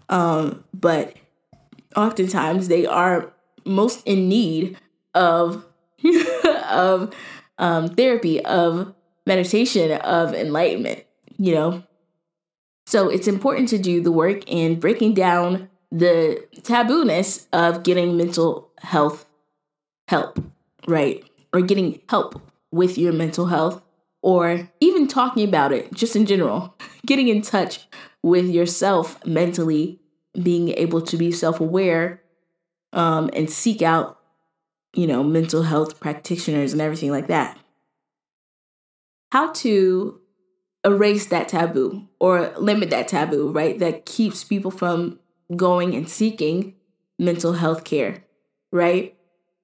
Um, but oftentimes they are most in need of of um, therapy, of meditation, of enlightenment, you know? So it's important to do the work in breaking down the tabooness of getting mental health help, right? Or getting help with your mental health, or even talking about it just in general, getting in touch with yourself mentally, being able to be self aware um, and seek out, you know, mental health practitioners and everything like that. How to erase that taboo or limit that taboo, right? That keeps people from going and seeking mental health care, right?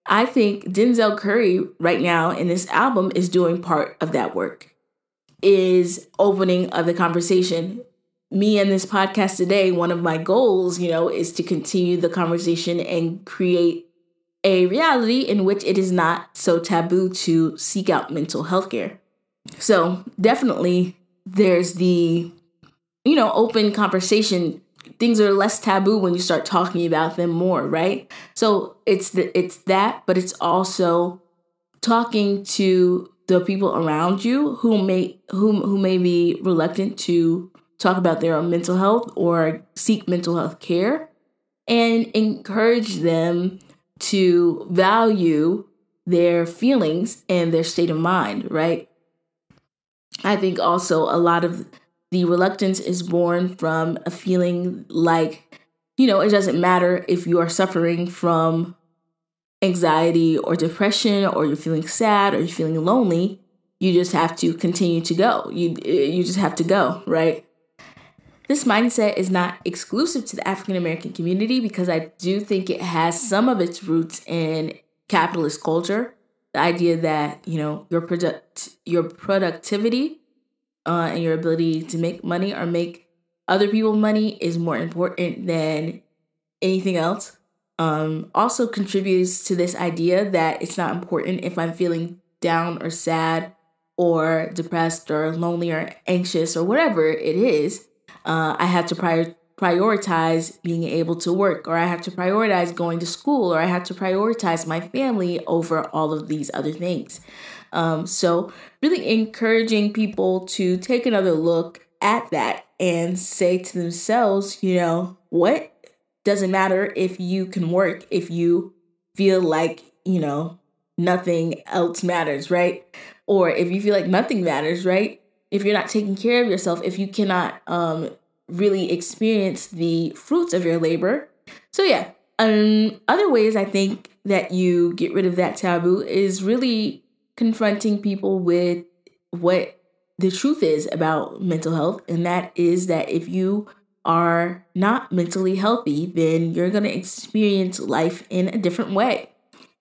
I think Denzel Curry right now in this album is doing part of that work, is opening of the conversation. Me and this podcast today, one of my goals, you know, is to continue the conversation and create a reality in which it is not so taboo to seek out mental health care. So, definitely, there's the, you know, open conversation things are less taboo when you start talking about them more, right? So it's the, it's that, but it's also talking to the people around you who may who who may be reluctant to talk about their own mental health or seek mental health care and encourage them to value their feelings and their state of mind, right? I think also a lot of the reluctance is born from a feeling like, you know, it doesn't matter if you are suffering from anxiety or depression or you're feeling sad or you're feeling lonely, you just have to continue to go. You you just have to go, right? This mindset is not exclusive to the African American community because I do think it has some of its roots in capitalist culture. The idea that, you know, your product your productivity uh, and your ability to make money or make other people money is more important than anything else. Um, also contributes to this idea that it's not important if I'm feeling down or sad or depressed or lonely or anxious or whatever it is. Uh, I have to prior- prioritize being able to work, or I have to prioritize going to school, or I have to prioritize my family over all of these other things. Um, so, really encouraging people to take another look at that and say to themselves, you know, what doesn't matter if you can work, if you feel like, you know, nothing else matters, right? Or if you feel like nothing matters, right? If you're not taking care of yourself, if you cannot um, really experience the fruits of your labor. So, yeah, um, other ways I think that you get rid of that taboo is really confronting people with what the truth is about mental health, and that is that if you are not mentally healthy, then you're going to experience life in a different way.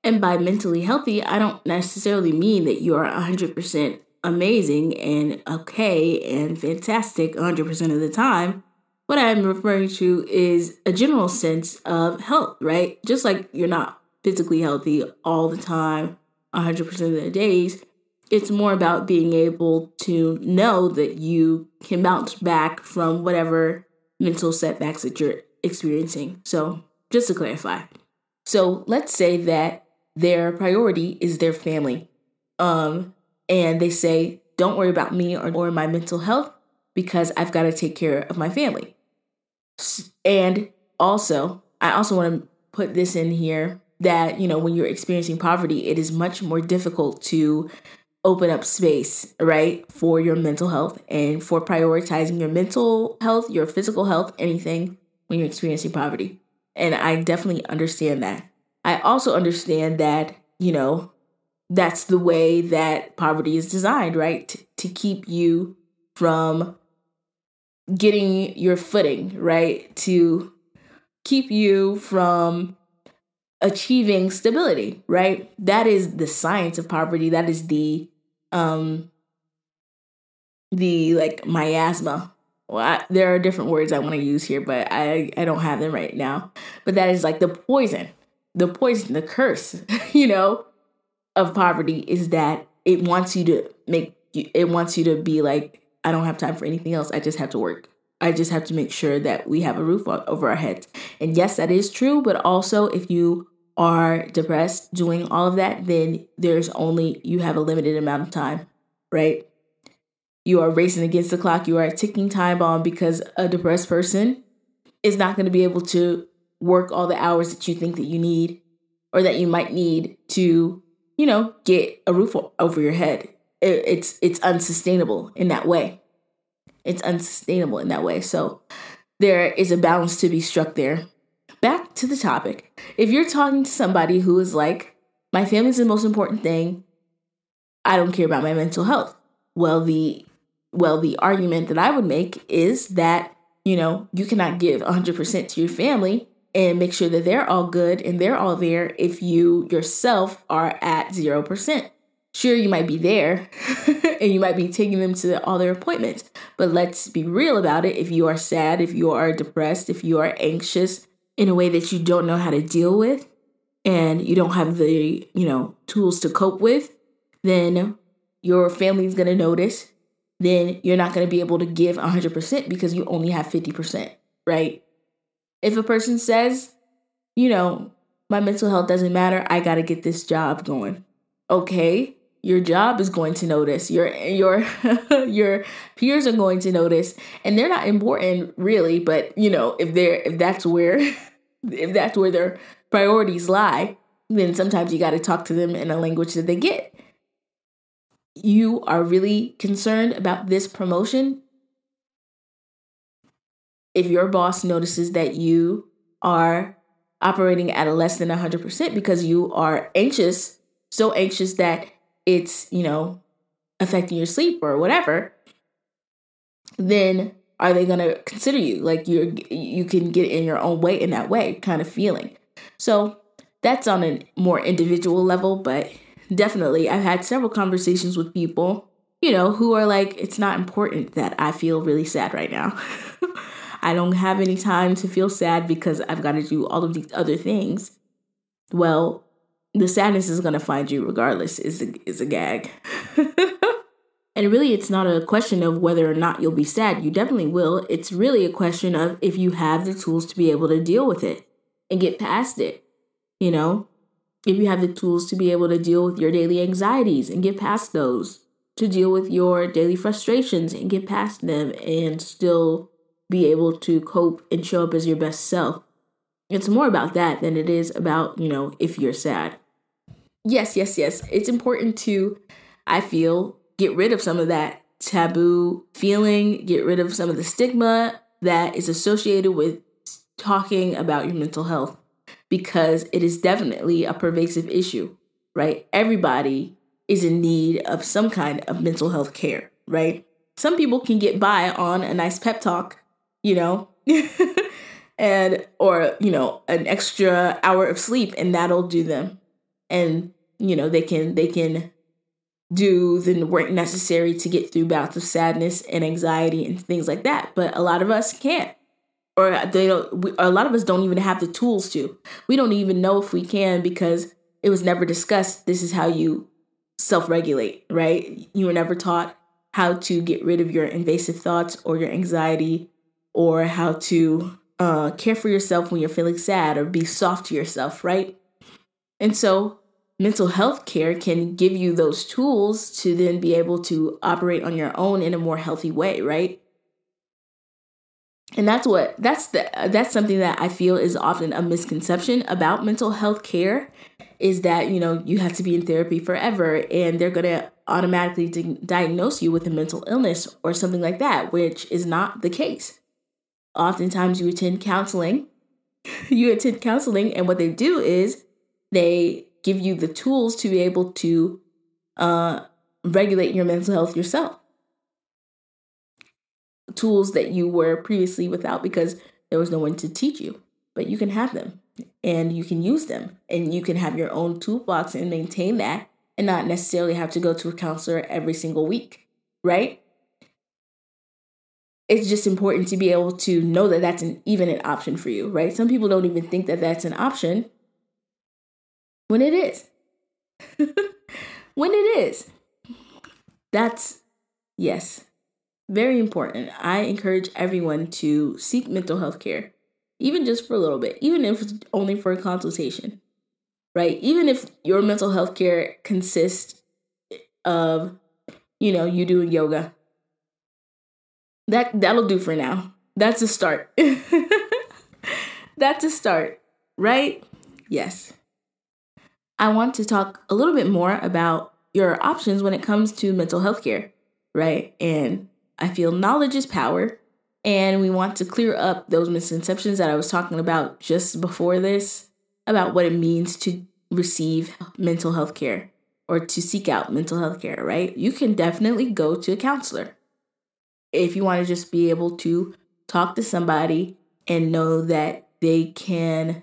And by mentally healthy, I don't necessarily mean that you are 100% amazing and okay and fantastic 100% of the time. What I'm referring to is a general sense of health, right? Just like you're not physically healthy all the time 100% of the days. It's more about being able to know that you can bounce back from whatever mental setbacks that you're experiencing. So, just to clarify. So, let's say that their priority is their family. Um, and they say, don't worry about me or, or my mental health because I've got to take care of my family. And also, I also want to put this in here that, you know, when you're experiencing poverty, it is much more difficult to open up space, right, for your mental health and for prioritizing your mental health, your physical health, anything when you're experiencing poverty. And I definitely understand that. I also understand that, you know, that's the way that poverty is designed, right? T- to keep you from getting your footing, right? To keep you from achieving stability, right? That is the science of poverty. That is the um the like miasma. Well, I, there are different words I want to use here, but I I don't have them right now. But that is like the poison, the poison, the curse, you know, of poverty is that it wants you to make you, it wants you to be like I don't have time for anything else. I just have to work. I just have to make sure that we have a roof over our heads. And yes, that is true, but also if you are depressed doing all of that, then there's only you have a limited amount of time, right? You are racing against the clock, you are a ticking time bomb because a depressed person is not going to be able to work all the hours that you think that you need or that you might need to, you know, get a roof over your head. It's it's unsustainable in that way. It's unsustainable in that way. So there is a balance to be struck there. Back to the topic. If you're talking to somebody who is like, my family's the most important thing, I don't care about my mental health. Well, the well, the argument that I would make is that, you know, you cannot give 100% to your family and make sure that they're all good and they're all there if you yourself are at 0% sure you might be there and you might be taking them to all their appointments but let's be real about it. If you are sad if you are depressed if you are anxious in a way that you don't know how to deal with and you don't have the you know tools to cope with then your family's going to notice. Then you're not going to be able to give 100% because you only have 50% right? If a person says you know my mental health doesn't matter. I got to get this job going. Okay your job is going to notice. Your your your peers are going to notice. And they're not important really but you know if they're if that's where if that's where their priorities lie then sometimes you got to talk to them in a language that they get. You are really concerned about this promotion? If your boss notices that you are operating at a less than 100% because you are anxious so anxious that it's, you know, affecting your sleep or whatever, then are they going to consider you like you're you can get in your own way in that way kind of feeling. So, that's on a more individual level, but definitely I've had several conversations with people, you know, who are like it's not important that I feel really sad right now. I don't have any time to feel sad because I've got to do all of these other things. Well, the sadness is going to find you regardless is a, is a gag. And really it's not a question of whether or not you'll be sad. You definitely will. It's really a question of if you have the tools to be able to deal with it and get past it you know? If you have the tools to be able to deal with your daily anxieties and get past those to deal with your daily frustrations and get past them and still be able to cope and show up as your best self. It's more about that than it is about you know if you're sad yes, yes, yes. It's important to, I feel, get rid of some of that taboo feeling, get rid of some of the stigma that is associated with talking about your mental health because it is definitely a pervasive issue, right? Everybody is in need of some kind of mental health care, right? Some people can get by on a nice pep talk, you know, and or, you know, an extra hour of sleep and that'll do them. And you know they can they can do the work necessary to get through bouts of sadness and anxiety and things like that but a lot of us can't. Or they don't we, a lot of us don't even have the tools to. We don't even know if we can because it was never discussed this is how you self-regulate right? You were never taught how to get rid of your invasive thoughts or your anxiety or how to uh, care for yourself when you're feeling sad or be soft to yourself right? And so mental health care can give you those tools to then be able to operate on your own in a more healthy way, right? And that's what that's the that's something that I feel is often a misconception about mental health care is that, you know, you have to be in therapy forever and they're going to automatically di- diagnose you with a mental illness or something like that, which is not the case. Oftentimes you attend counseling, you attend counseling and what they do is they give you the tools to be able to uh, regulate your mental health yourself. Tools that you were previously without because there was no one to teach you. but you can have them and you can use them and you can have your own toolbox and maintain that and not necessarily have to go to a counselor every single week, right? It's just important to be able to know that that's an, even an option for you, right? Some people don't even think that that's an option when it is. when it is. That's, yes, very important. I encourage everyone to seek mental health care, even just for a little bit, even if it's only for a consultation, right? Even if your mental health care consists of, you know, you doing yoga. That that'll do for now. That's a start. That's a start, right? Yes. I want to talk a little bit more about your options when it comes to mental health care, right? And I feel knowledge is power. And we want to clear up those misconceptions that I was talking about just before this about what it means to receive mental health care or to seek out mental health care, right? You can definitely go to a counselor if you want to just be able to talk to somebody and know that they can,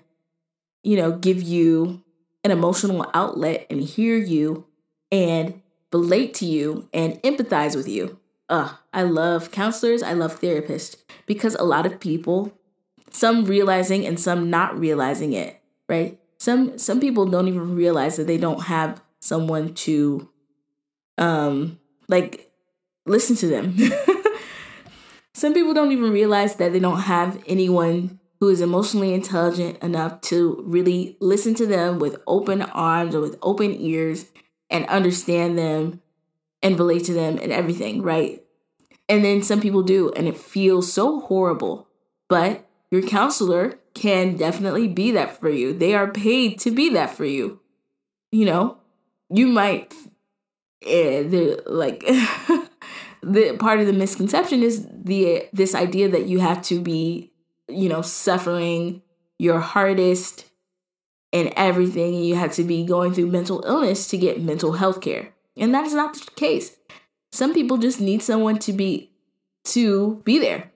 you know, give you an emotional outlet and hear you and relate to you and empathize with you. Ugh, I love counselors, I love therapists because a lot of people, some realizing and some not realizing it, right? Some some people don't even realize that they don't have someone to um like listen to them. some people don't even realize that they don't have anyone who is emotionally intelligent enough to really listen to them with open arms or with open ears and understand them and relate to them and everything, right? And then some people do, and it feels so horrible. But your counselor can definitely be that for you. They are paid to be that for you. You know, you might, eh, the like, the part of the misconception is the this idea that you have to be, you know, suffering your hardest and everything, you have to be going through mental illness to get mental health care. And that is not the case. Some people just need someone to be to be there.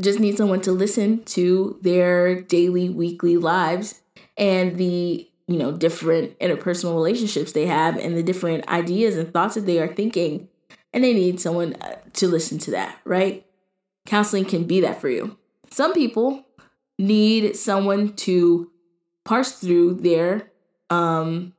Just need someone to listen to their daily, weekly lives and the, you know, different interpersonal relationships they have and the different ideas and thoughts that they are thinking. And they need someone uh, to listen to that, right? Counseling can be that for you. Some people need someone to parse through their um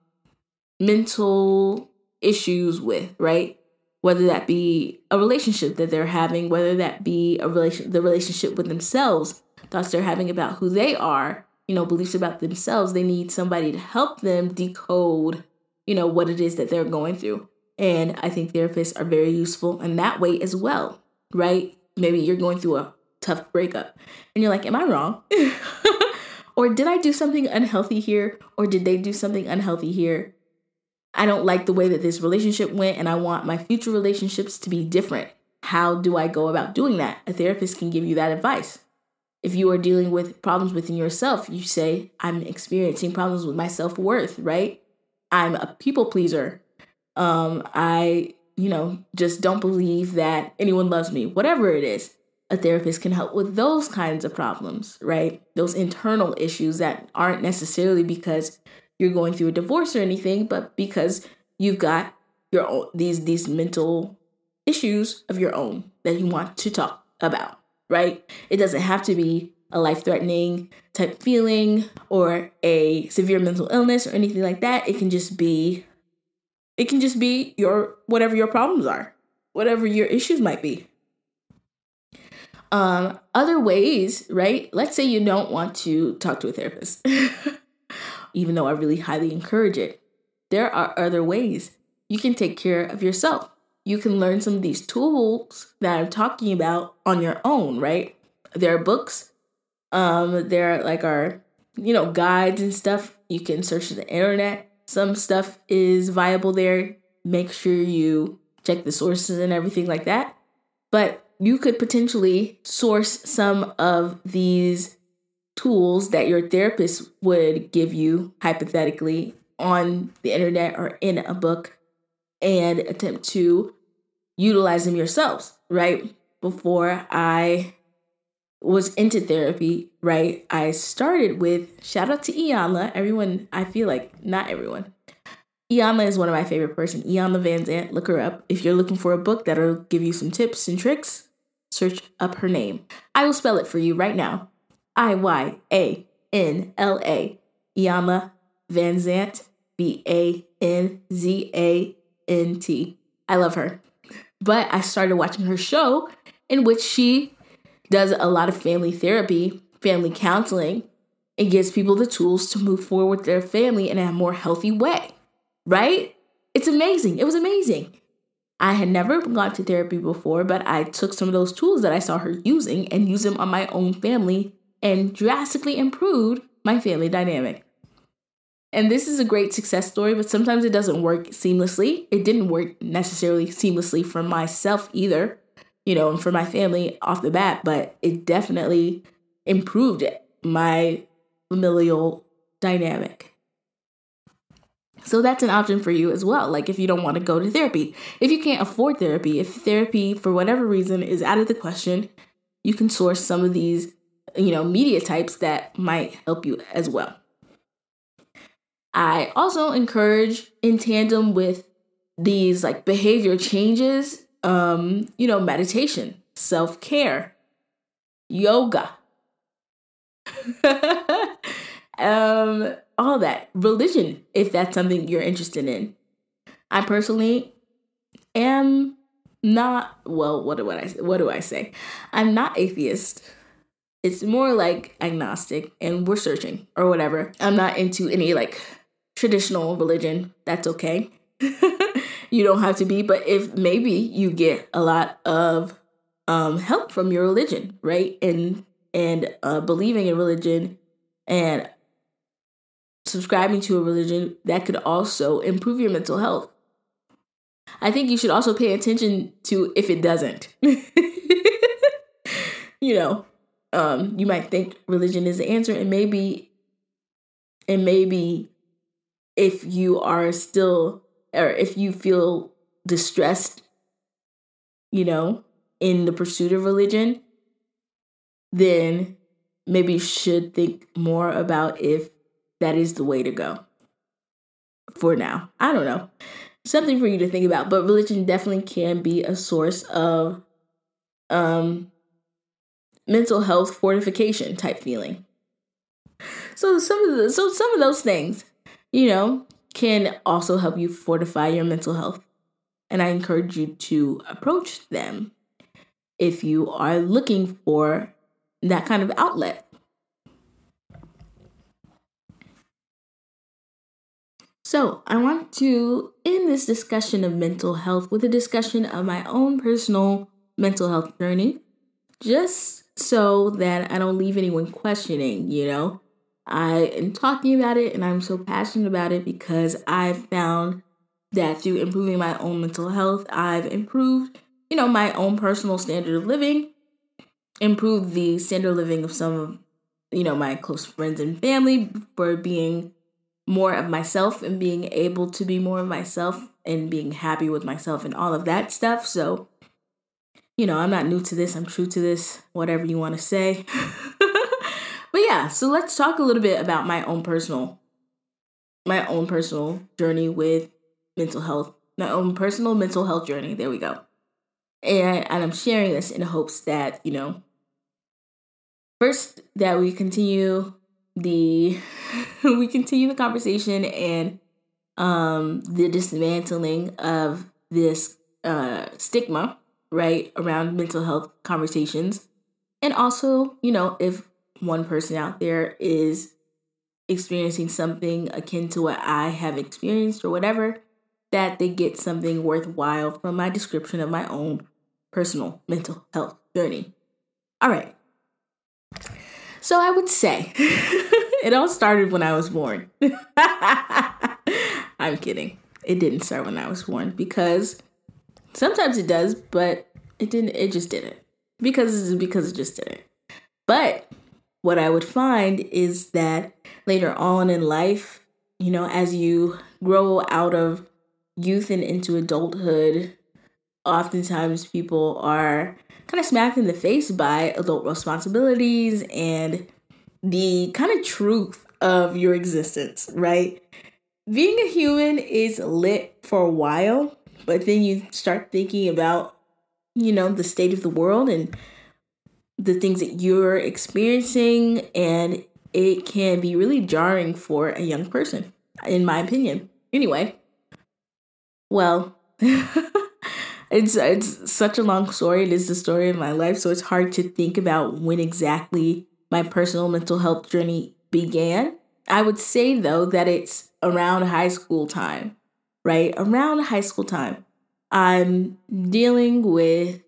mental issues with, right? Whether that be a relationship that they're having, whether that be a relation the relationship with themselves, thoughts they're having about who they are, you know, beliefs about themselves, they need somebody to help them decode, you know, what it is that they're going through. And I think therapists are very useful in that way as well, right? Maybe you're going through a tough breakup and you're like, Am I wrong? or did I do something unhealthy here? Or did they do something unhealthy here? I don't like the way that this relationship went and I want my future relationships to be different. How do I go about doing that? A therapist can give you that advice. If you are dealing with problems within yourself, you say, I'm experiencing problems with my self worth, right? I'm a people pleaser. Um, I, you know, just don't believe that anyone loves me, whatever it is. A therapist can help with those kinds of problems, right? Those internal issues that aren't necessarily because you're going through a divorce or anything, but because you've got your own these these mental issues of your own that you want to talk about, right? It doesn't have to be a life-threatening type feeling or a severe mental illness or anything like that. It can just be it can just be your whatever your problems are, whatever your issues might be. Um, other ways, right? Let's say you don't want to talk to a therapist. even though I really highly encourage it. There are other ways you can take care of yourself. You can learn some of these tools that I'm talking about on your own, right? There are books, um, there are like our, you know, guides and stuff. You can search the internet. Some stuff is viable there. Make sure you check the sources and everything like that. But you could potentially source some of these tools that your therapist would give you hypothetically on the internet or in a book and attempt to utilize them yourselves, right? Before I was into therapy, right? I started with shout out to Iyanla. Everyone, I feel like not everyone. Iyanla is one of my favorite person. Iyanla Vanzant, look her up. If you're looking for a book that'll give you some tips and tricks, search up her name. I will spell it for you right now. I Y A N L A. Iyanla Vanzant, V A N Z A N T. I love her. But I started watching her show in which she does a lot of family therapy, family counseling, and gives people the tools to move forward with their family in a more healthy way. Right? It's amazing. It was amazing. I had never gone to therapy before, but I took some of those tools that I saw her using and used them on my own family and drastically improved my family dynamic. And this is a great success story, but sometimes it doesn't work seamlessly. It didn't work necessarily seamlessly for myself either, you know, and for my family off the bat, but it definitely improved my familial dynamic. So that's an option for you as well. Like if you don't want to go to therapy, if you can't afford therapy, if therapy for whatever reason is out of the question, you can source some of these, you know, media types that might help you as well. I also encourage in tandem with these like behavior changes, um, you know, meditation, self-care, yoga. um all that. Religion if that's something you're interested in. I personally am not well what do I what do I say? I'm not atheist. It's more like agnostic and we're searching or whatever. I'm not into any like traditional religion. That's okay. You don't have to be but if maybe you get a lot of um help from your religion right? And and uh believing in religion and subscribing to a religion that could also improve your mental health. I think you should also pay attention to if it doesn't. you know, um, you might think religion is the answer, and maybe, and maybe if you are still, or if you feel distressed, you know, in the pursuit of religion, then maybe you should think more about if that is the way to go for now. I don't know. Something for you to think about, but religion definitely can be a source of um mental health fortification type feeling. So some of the so some of those things, you know, can also help you fortify your mental health. And I encourage you to approach them if you are looking for that kind of outlet. So, I want to end this discussion of mental health with a discussion of my own personal mental health journey, just so that I don't leave anyone questioning, you know. I am talking about it and I'm so passionate about it because I've found that through improving my own mental health, I've improved, you know, my own personal standard of living, improved the standard of living of some of, you know, my close friends and family for being more of myself and being able to be more of myself and being happy with myself and all of that stuff. So, you know, I'm not new to this. I'm true to this, whatever you want to say. but yeah, so let's talk a little bit about my own personal my own personal journey with mental health. My own personal mental health journey. There we go. And, and I'm sharing this in hopes that, you know, first that we continue the we continue the conversation and um the dismantling of this uh stigma right around mental health conversations and also you know if one person out there is experiencing something akin to what I have experienced or whatever that they get something worthwhile from my description of my own personal mental health journey. All right. So I would say it all started when I was born. I'm kidding. It didn't start when I was born because sometimes it does, but it didn't it just didn't. Because because it just didn't. But what I would find is that later on in life, you know, as you grow out of youth and into adulthood, oftentimes people are kind of smacked in the face by adult responsibilities and the kind of truth of your existence, right? Being a human is lit for a while, but then you start thinking about, you know, the state of the world and the things that you're experiencing, and it can be really jarring for a young person, in my opinion. Anyway, well, it's it's such a long story. It is the story of my life, so it's hard to think about when exactly my personal mental health journey began. I would say though that it's around high school time, right? Around high school time. I'm dealing with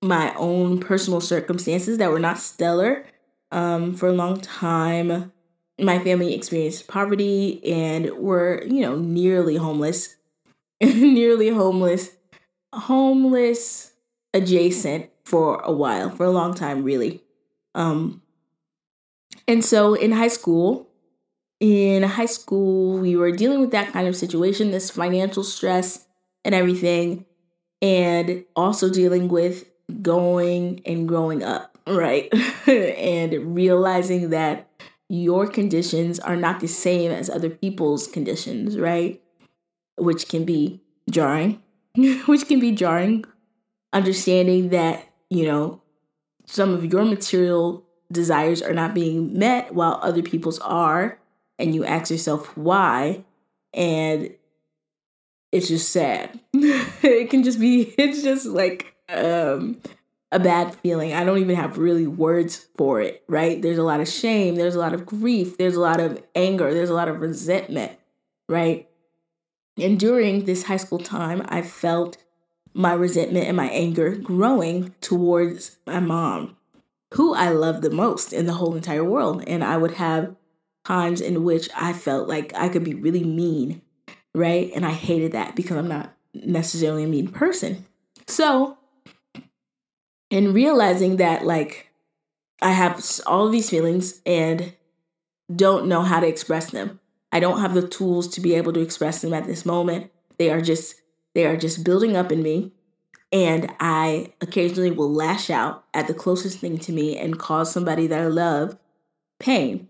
my own personal circumstances that were not stellar. Um, for a long time, my family experienced poverty and were, you know, nearly homeless. nearly homeless. Homeless adjacent for a while, for a long time, really. Um, and so in high school, in high school, we were dealing with that kind of situation, this financial stress and everything, and also dealing with going and growing up, right? and realizing that your conditions are not the same as other people's conditions, right? Which can be jarring, which can be jarring. Understanding that, you know, some of your material desires are not being met while other people's are, and you ask yourself why, and it's just sad. it can just be, it's just like, um, a bad feeling. I don't even have really words for it, right? There's a lot of shame, there's a lot of grief, there's a lot of anger, there's a lot of resentment, right? And during this high school time, I felt my resentment and my anger growing towards my mom, who I love the most in the whole entire world. And I would have times in which I felt like I could be really mean, right? And I hated that because I'm not necessarily a mean person. So and realizing that like I have all these feelings and don't know how to express them. I don't have the tools to be able to express them at this moment. They are just they are just building up in me and I occasionally will lash out at the closest thing to me and cause somebody that I love pain.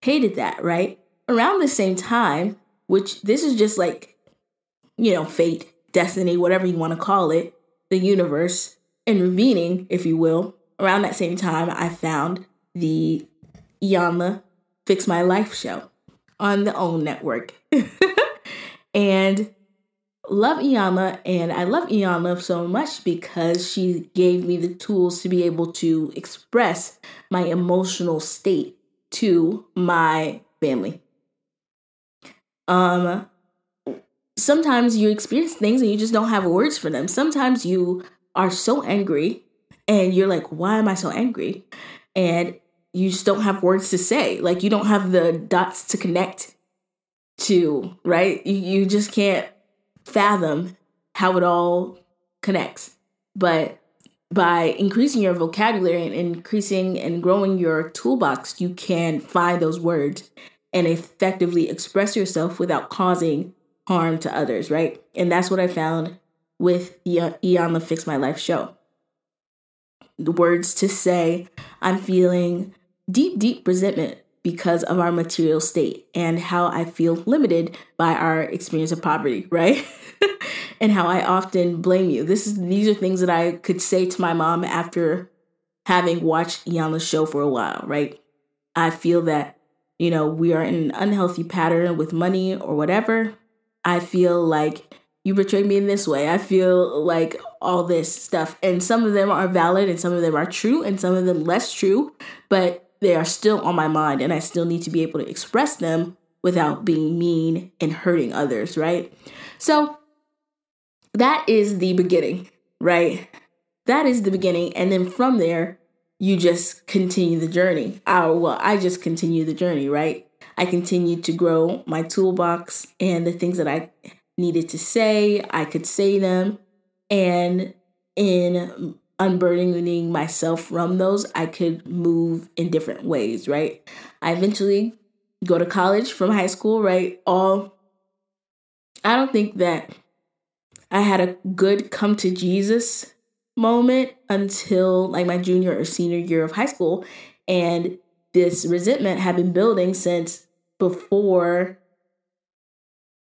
Hated that, right? Around the same time, which this is just like you know, fate, destiny, whatever you want to call it, the universe intervening, if you will, around that same time, I found the Iyanla Fix My Life show on the OWN network. and love Iyanla, and I love Iyanla so much because she gave me the tools to be able to express my emotional state to my family. Um sometimes you experience things and you just don't have words for them. Sometimes you are so angry and you're like, why am I so angry? And you just don't have words to say. Like you don't have the dots to connect to, right? You, you just can't fathom how it all connects. But by increasing your vocabulary and increasing and growing your toolbox, you can find those words and effectively express yourself without causing harm to others, right? And that's what I found with the Iyanla Fix My Life show. The words to say, I'm feeling deep, deep resentment because of our material state and how I feel limited by our experience of poverty, right? and how I often blame you. This is these are things that I could say to my mom after having watched Iyanla's show for a while, right? I feel that, you know, we are in an unhealthy pattern with money or whatever. I feel like you betrayed me in this way. I feel like all this stuff. And some of them are valid and some of them are true and some of them less true, but they are still on my mind and I still need to be able to express them without being mean and hurting others, right? So that is the beginning, right? That is the beginning. And then from there, you just continue the journey. I, well, I just continue the journey, right? I continue to grow my toolbox and the things that I needed to say, I could say them. And in unburdening myself from those, I could move in different ways, right? I eventually go to college from high school, right? All I don't think that I had a good come to Jesus moment until like my junior or senior year of high school. And this resentment had been building since before,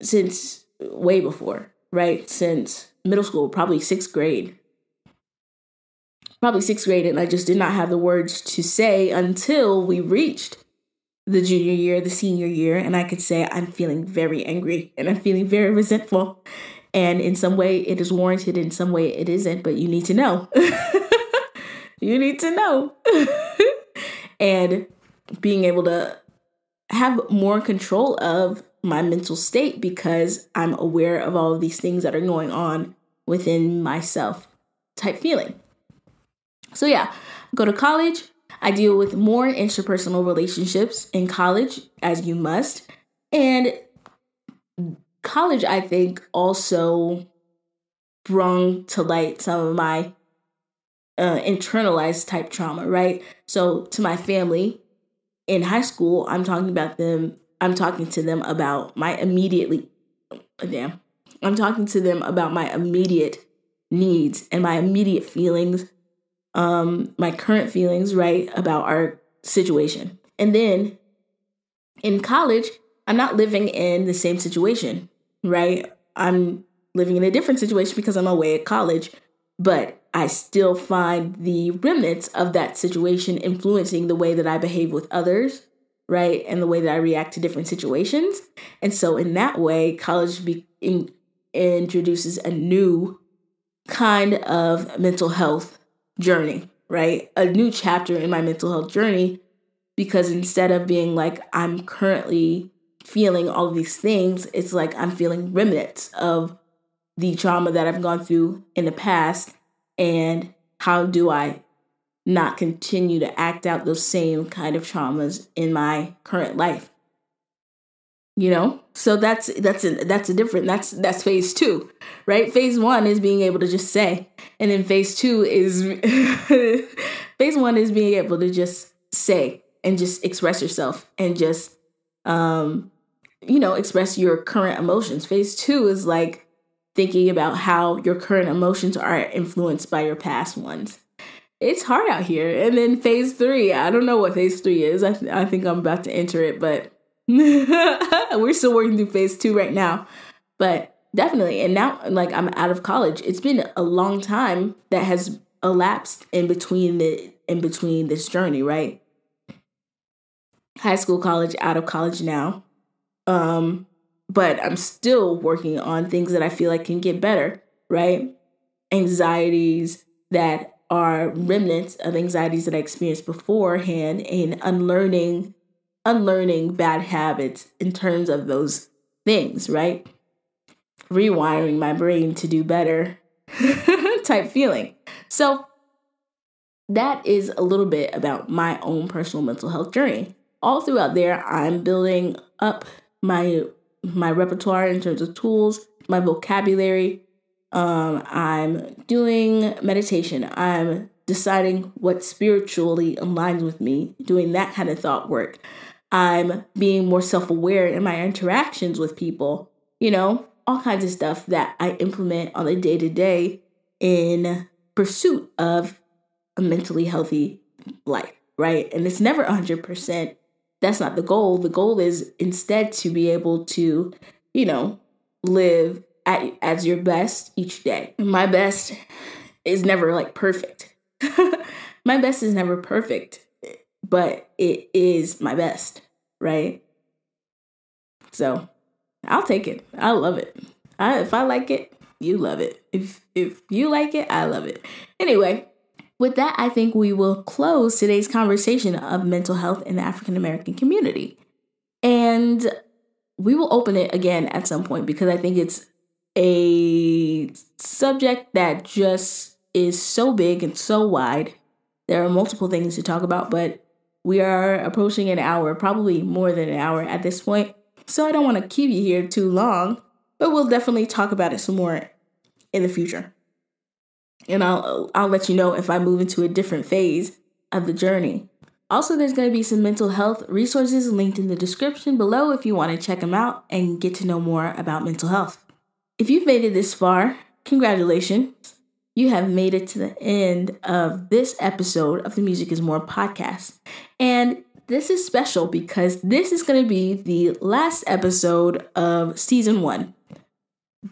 since way before, right? Since middle school, probably sixth grade. Probably sixth grade, and I just did not have the words to say until we reached the junior year, the senior year, and I could say I'm feeling very angry and I'm feeling very resentful. And in some way it is warranted, in some way it isn't, but you need to know. you need to know. and being able to have more control of my mental state because I'm aware of all of these things that are going on within myself type feeling. So, yeah, go to college. I deal with more interpersonal relationships in college, as you must. And college, I think, also brought to light some of my uh, internalized type trauma, right? So, to my family in high school, I'm talking about them, I'm talking to them about my immediately, damn, I'm talking to them about my immediate needs and my immediate feelings, um, my current feelings, right, about our situation. And then in college, I'm not living in the same situation, right? I'm living in a different situation because I'm away at college, but I still find the remnants of that situation influencing the way that I behave with others, right? And the way that I react to different situations. And so, in that way, college be- in- introduces a new kind of mental health journey, right? A new chapter in my mental health journey because instead of being like, I'm currently feeling all these things, it's like I'm feeling remnants of the trauma that I've gone through in the past and how do I not continue to act out those same kind of traumas in my current life you know? So that's that's a, that's a different that's that's phase two right? Phase one is being able to just say and then phase two is phase one is being able to just say and just express yourself and just um you know express your current emotions. Phase two is like thinking about how your current emotions are influenced by your past ones. It's hard out here. And then phase three i don't know what phase three is. I, th- I think i'm about to enter it but we're still working through phase two right now but definitely. And now like i'm out of college. It's been a long time that has elapsed in between the in between this journey right? High school college out of college now. Um but i'm still working on things that i feel like can get better right? Anxieties that are remnants of anxieties that i experienced beforehand and unlearning unlearning bad habits in terms of those things right rewiring my brain to do better type feeling so that is a little bit about my own personal mental health journey all throughout there, I'm building up my my repertoire in terms of tools, my vocabulary. Um, I'm doing meditation. I'm deciding what spiritually aligns with me, doing that kind of thought work. I'm being more self aware in my interactions with people, you know, all kinds of stuff that I implement on a day to day in pursuit of a mentally healthy life, right? And it's never 100% that's not the goal. The goal is instead to be able to, you know, live at, as your best each day. My best is never like perfect. my best is never perfect, but it is my best, right? So I'll take it. I love it. I, if I like it, you love it. If if you like it, I love it. Anyway, with that, I think we will close today's conversation of mental health in the African American community. And we will open it again at some point because I think it's a subject that just is so big and so wide. There are multiple things to talk about, but we are approaching an hour, probably more than an hour at this point. So I don't want to keep you here too long, but we'll definitely talk about it some more in the future and I'll I'll let you know if I move into a different phase of the journey. Also, there's going to be some mental health resources linked in the description below if you want to check them out and get to know more about mental health. If you've made it this far, congratulations. You have made it to the end of this episode of the Music is More podcast. And this is special because this is going to be the last episode of season one.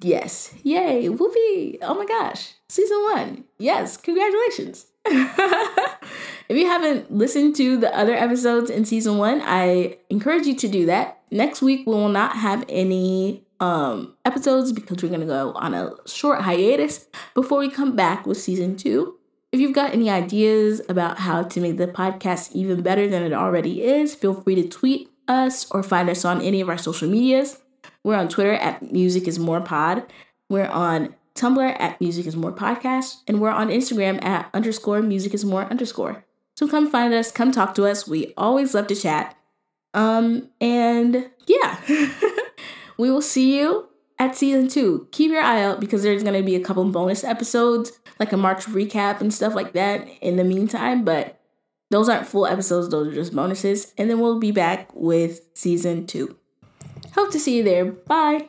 Yes. Yay. Whoopee. Oh my gosh. Season one. Yes. Congratulations. if you haven't listened to the other episodes in season one, I encourage you to do that. Next week, we will not have any um, episodes because we're going to go on a short hiatus before we come back with season two. If you've got any ideas about how to make the podcast even better than it already is, feel free to tweet us or find us on any of our social medias. We're on Twitter at Music is More Pod. We're on Tumblr at Music is More Podcast. And we're on Instagram at underscore Music is More underscore. So come find us, come talk to us. We always love to chat. Um, and yeah, we will see you at season two. Keep your eye out because there's going to be a couple bonus episodes, like a March recap and stuff like that in the meantime. But those aren't full episodes, those are just bonuses. And then we'll be back with season two. Hope to see you there. Bye.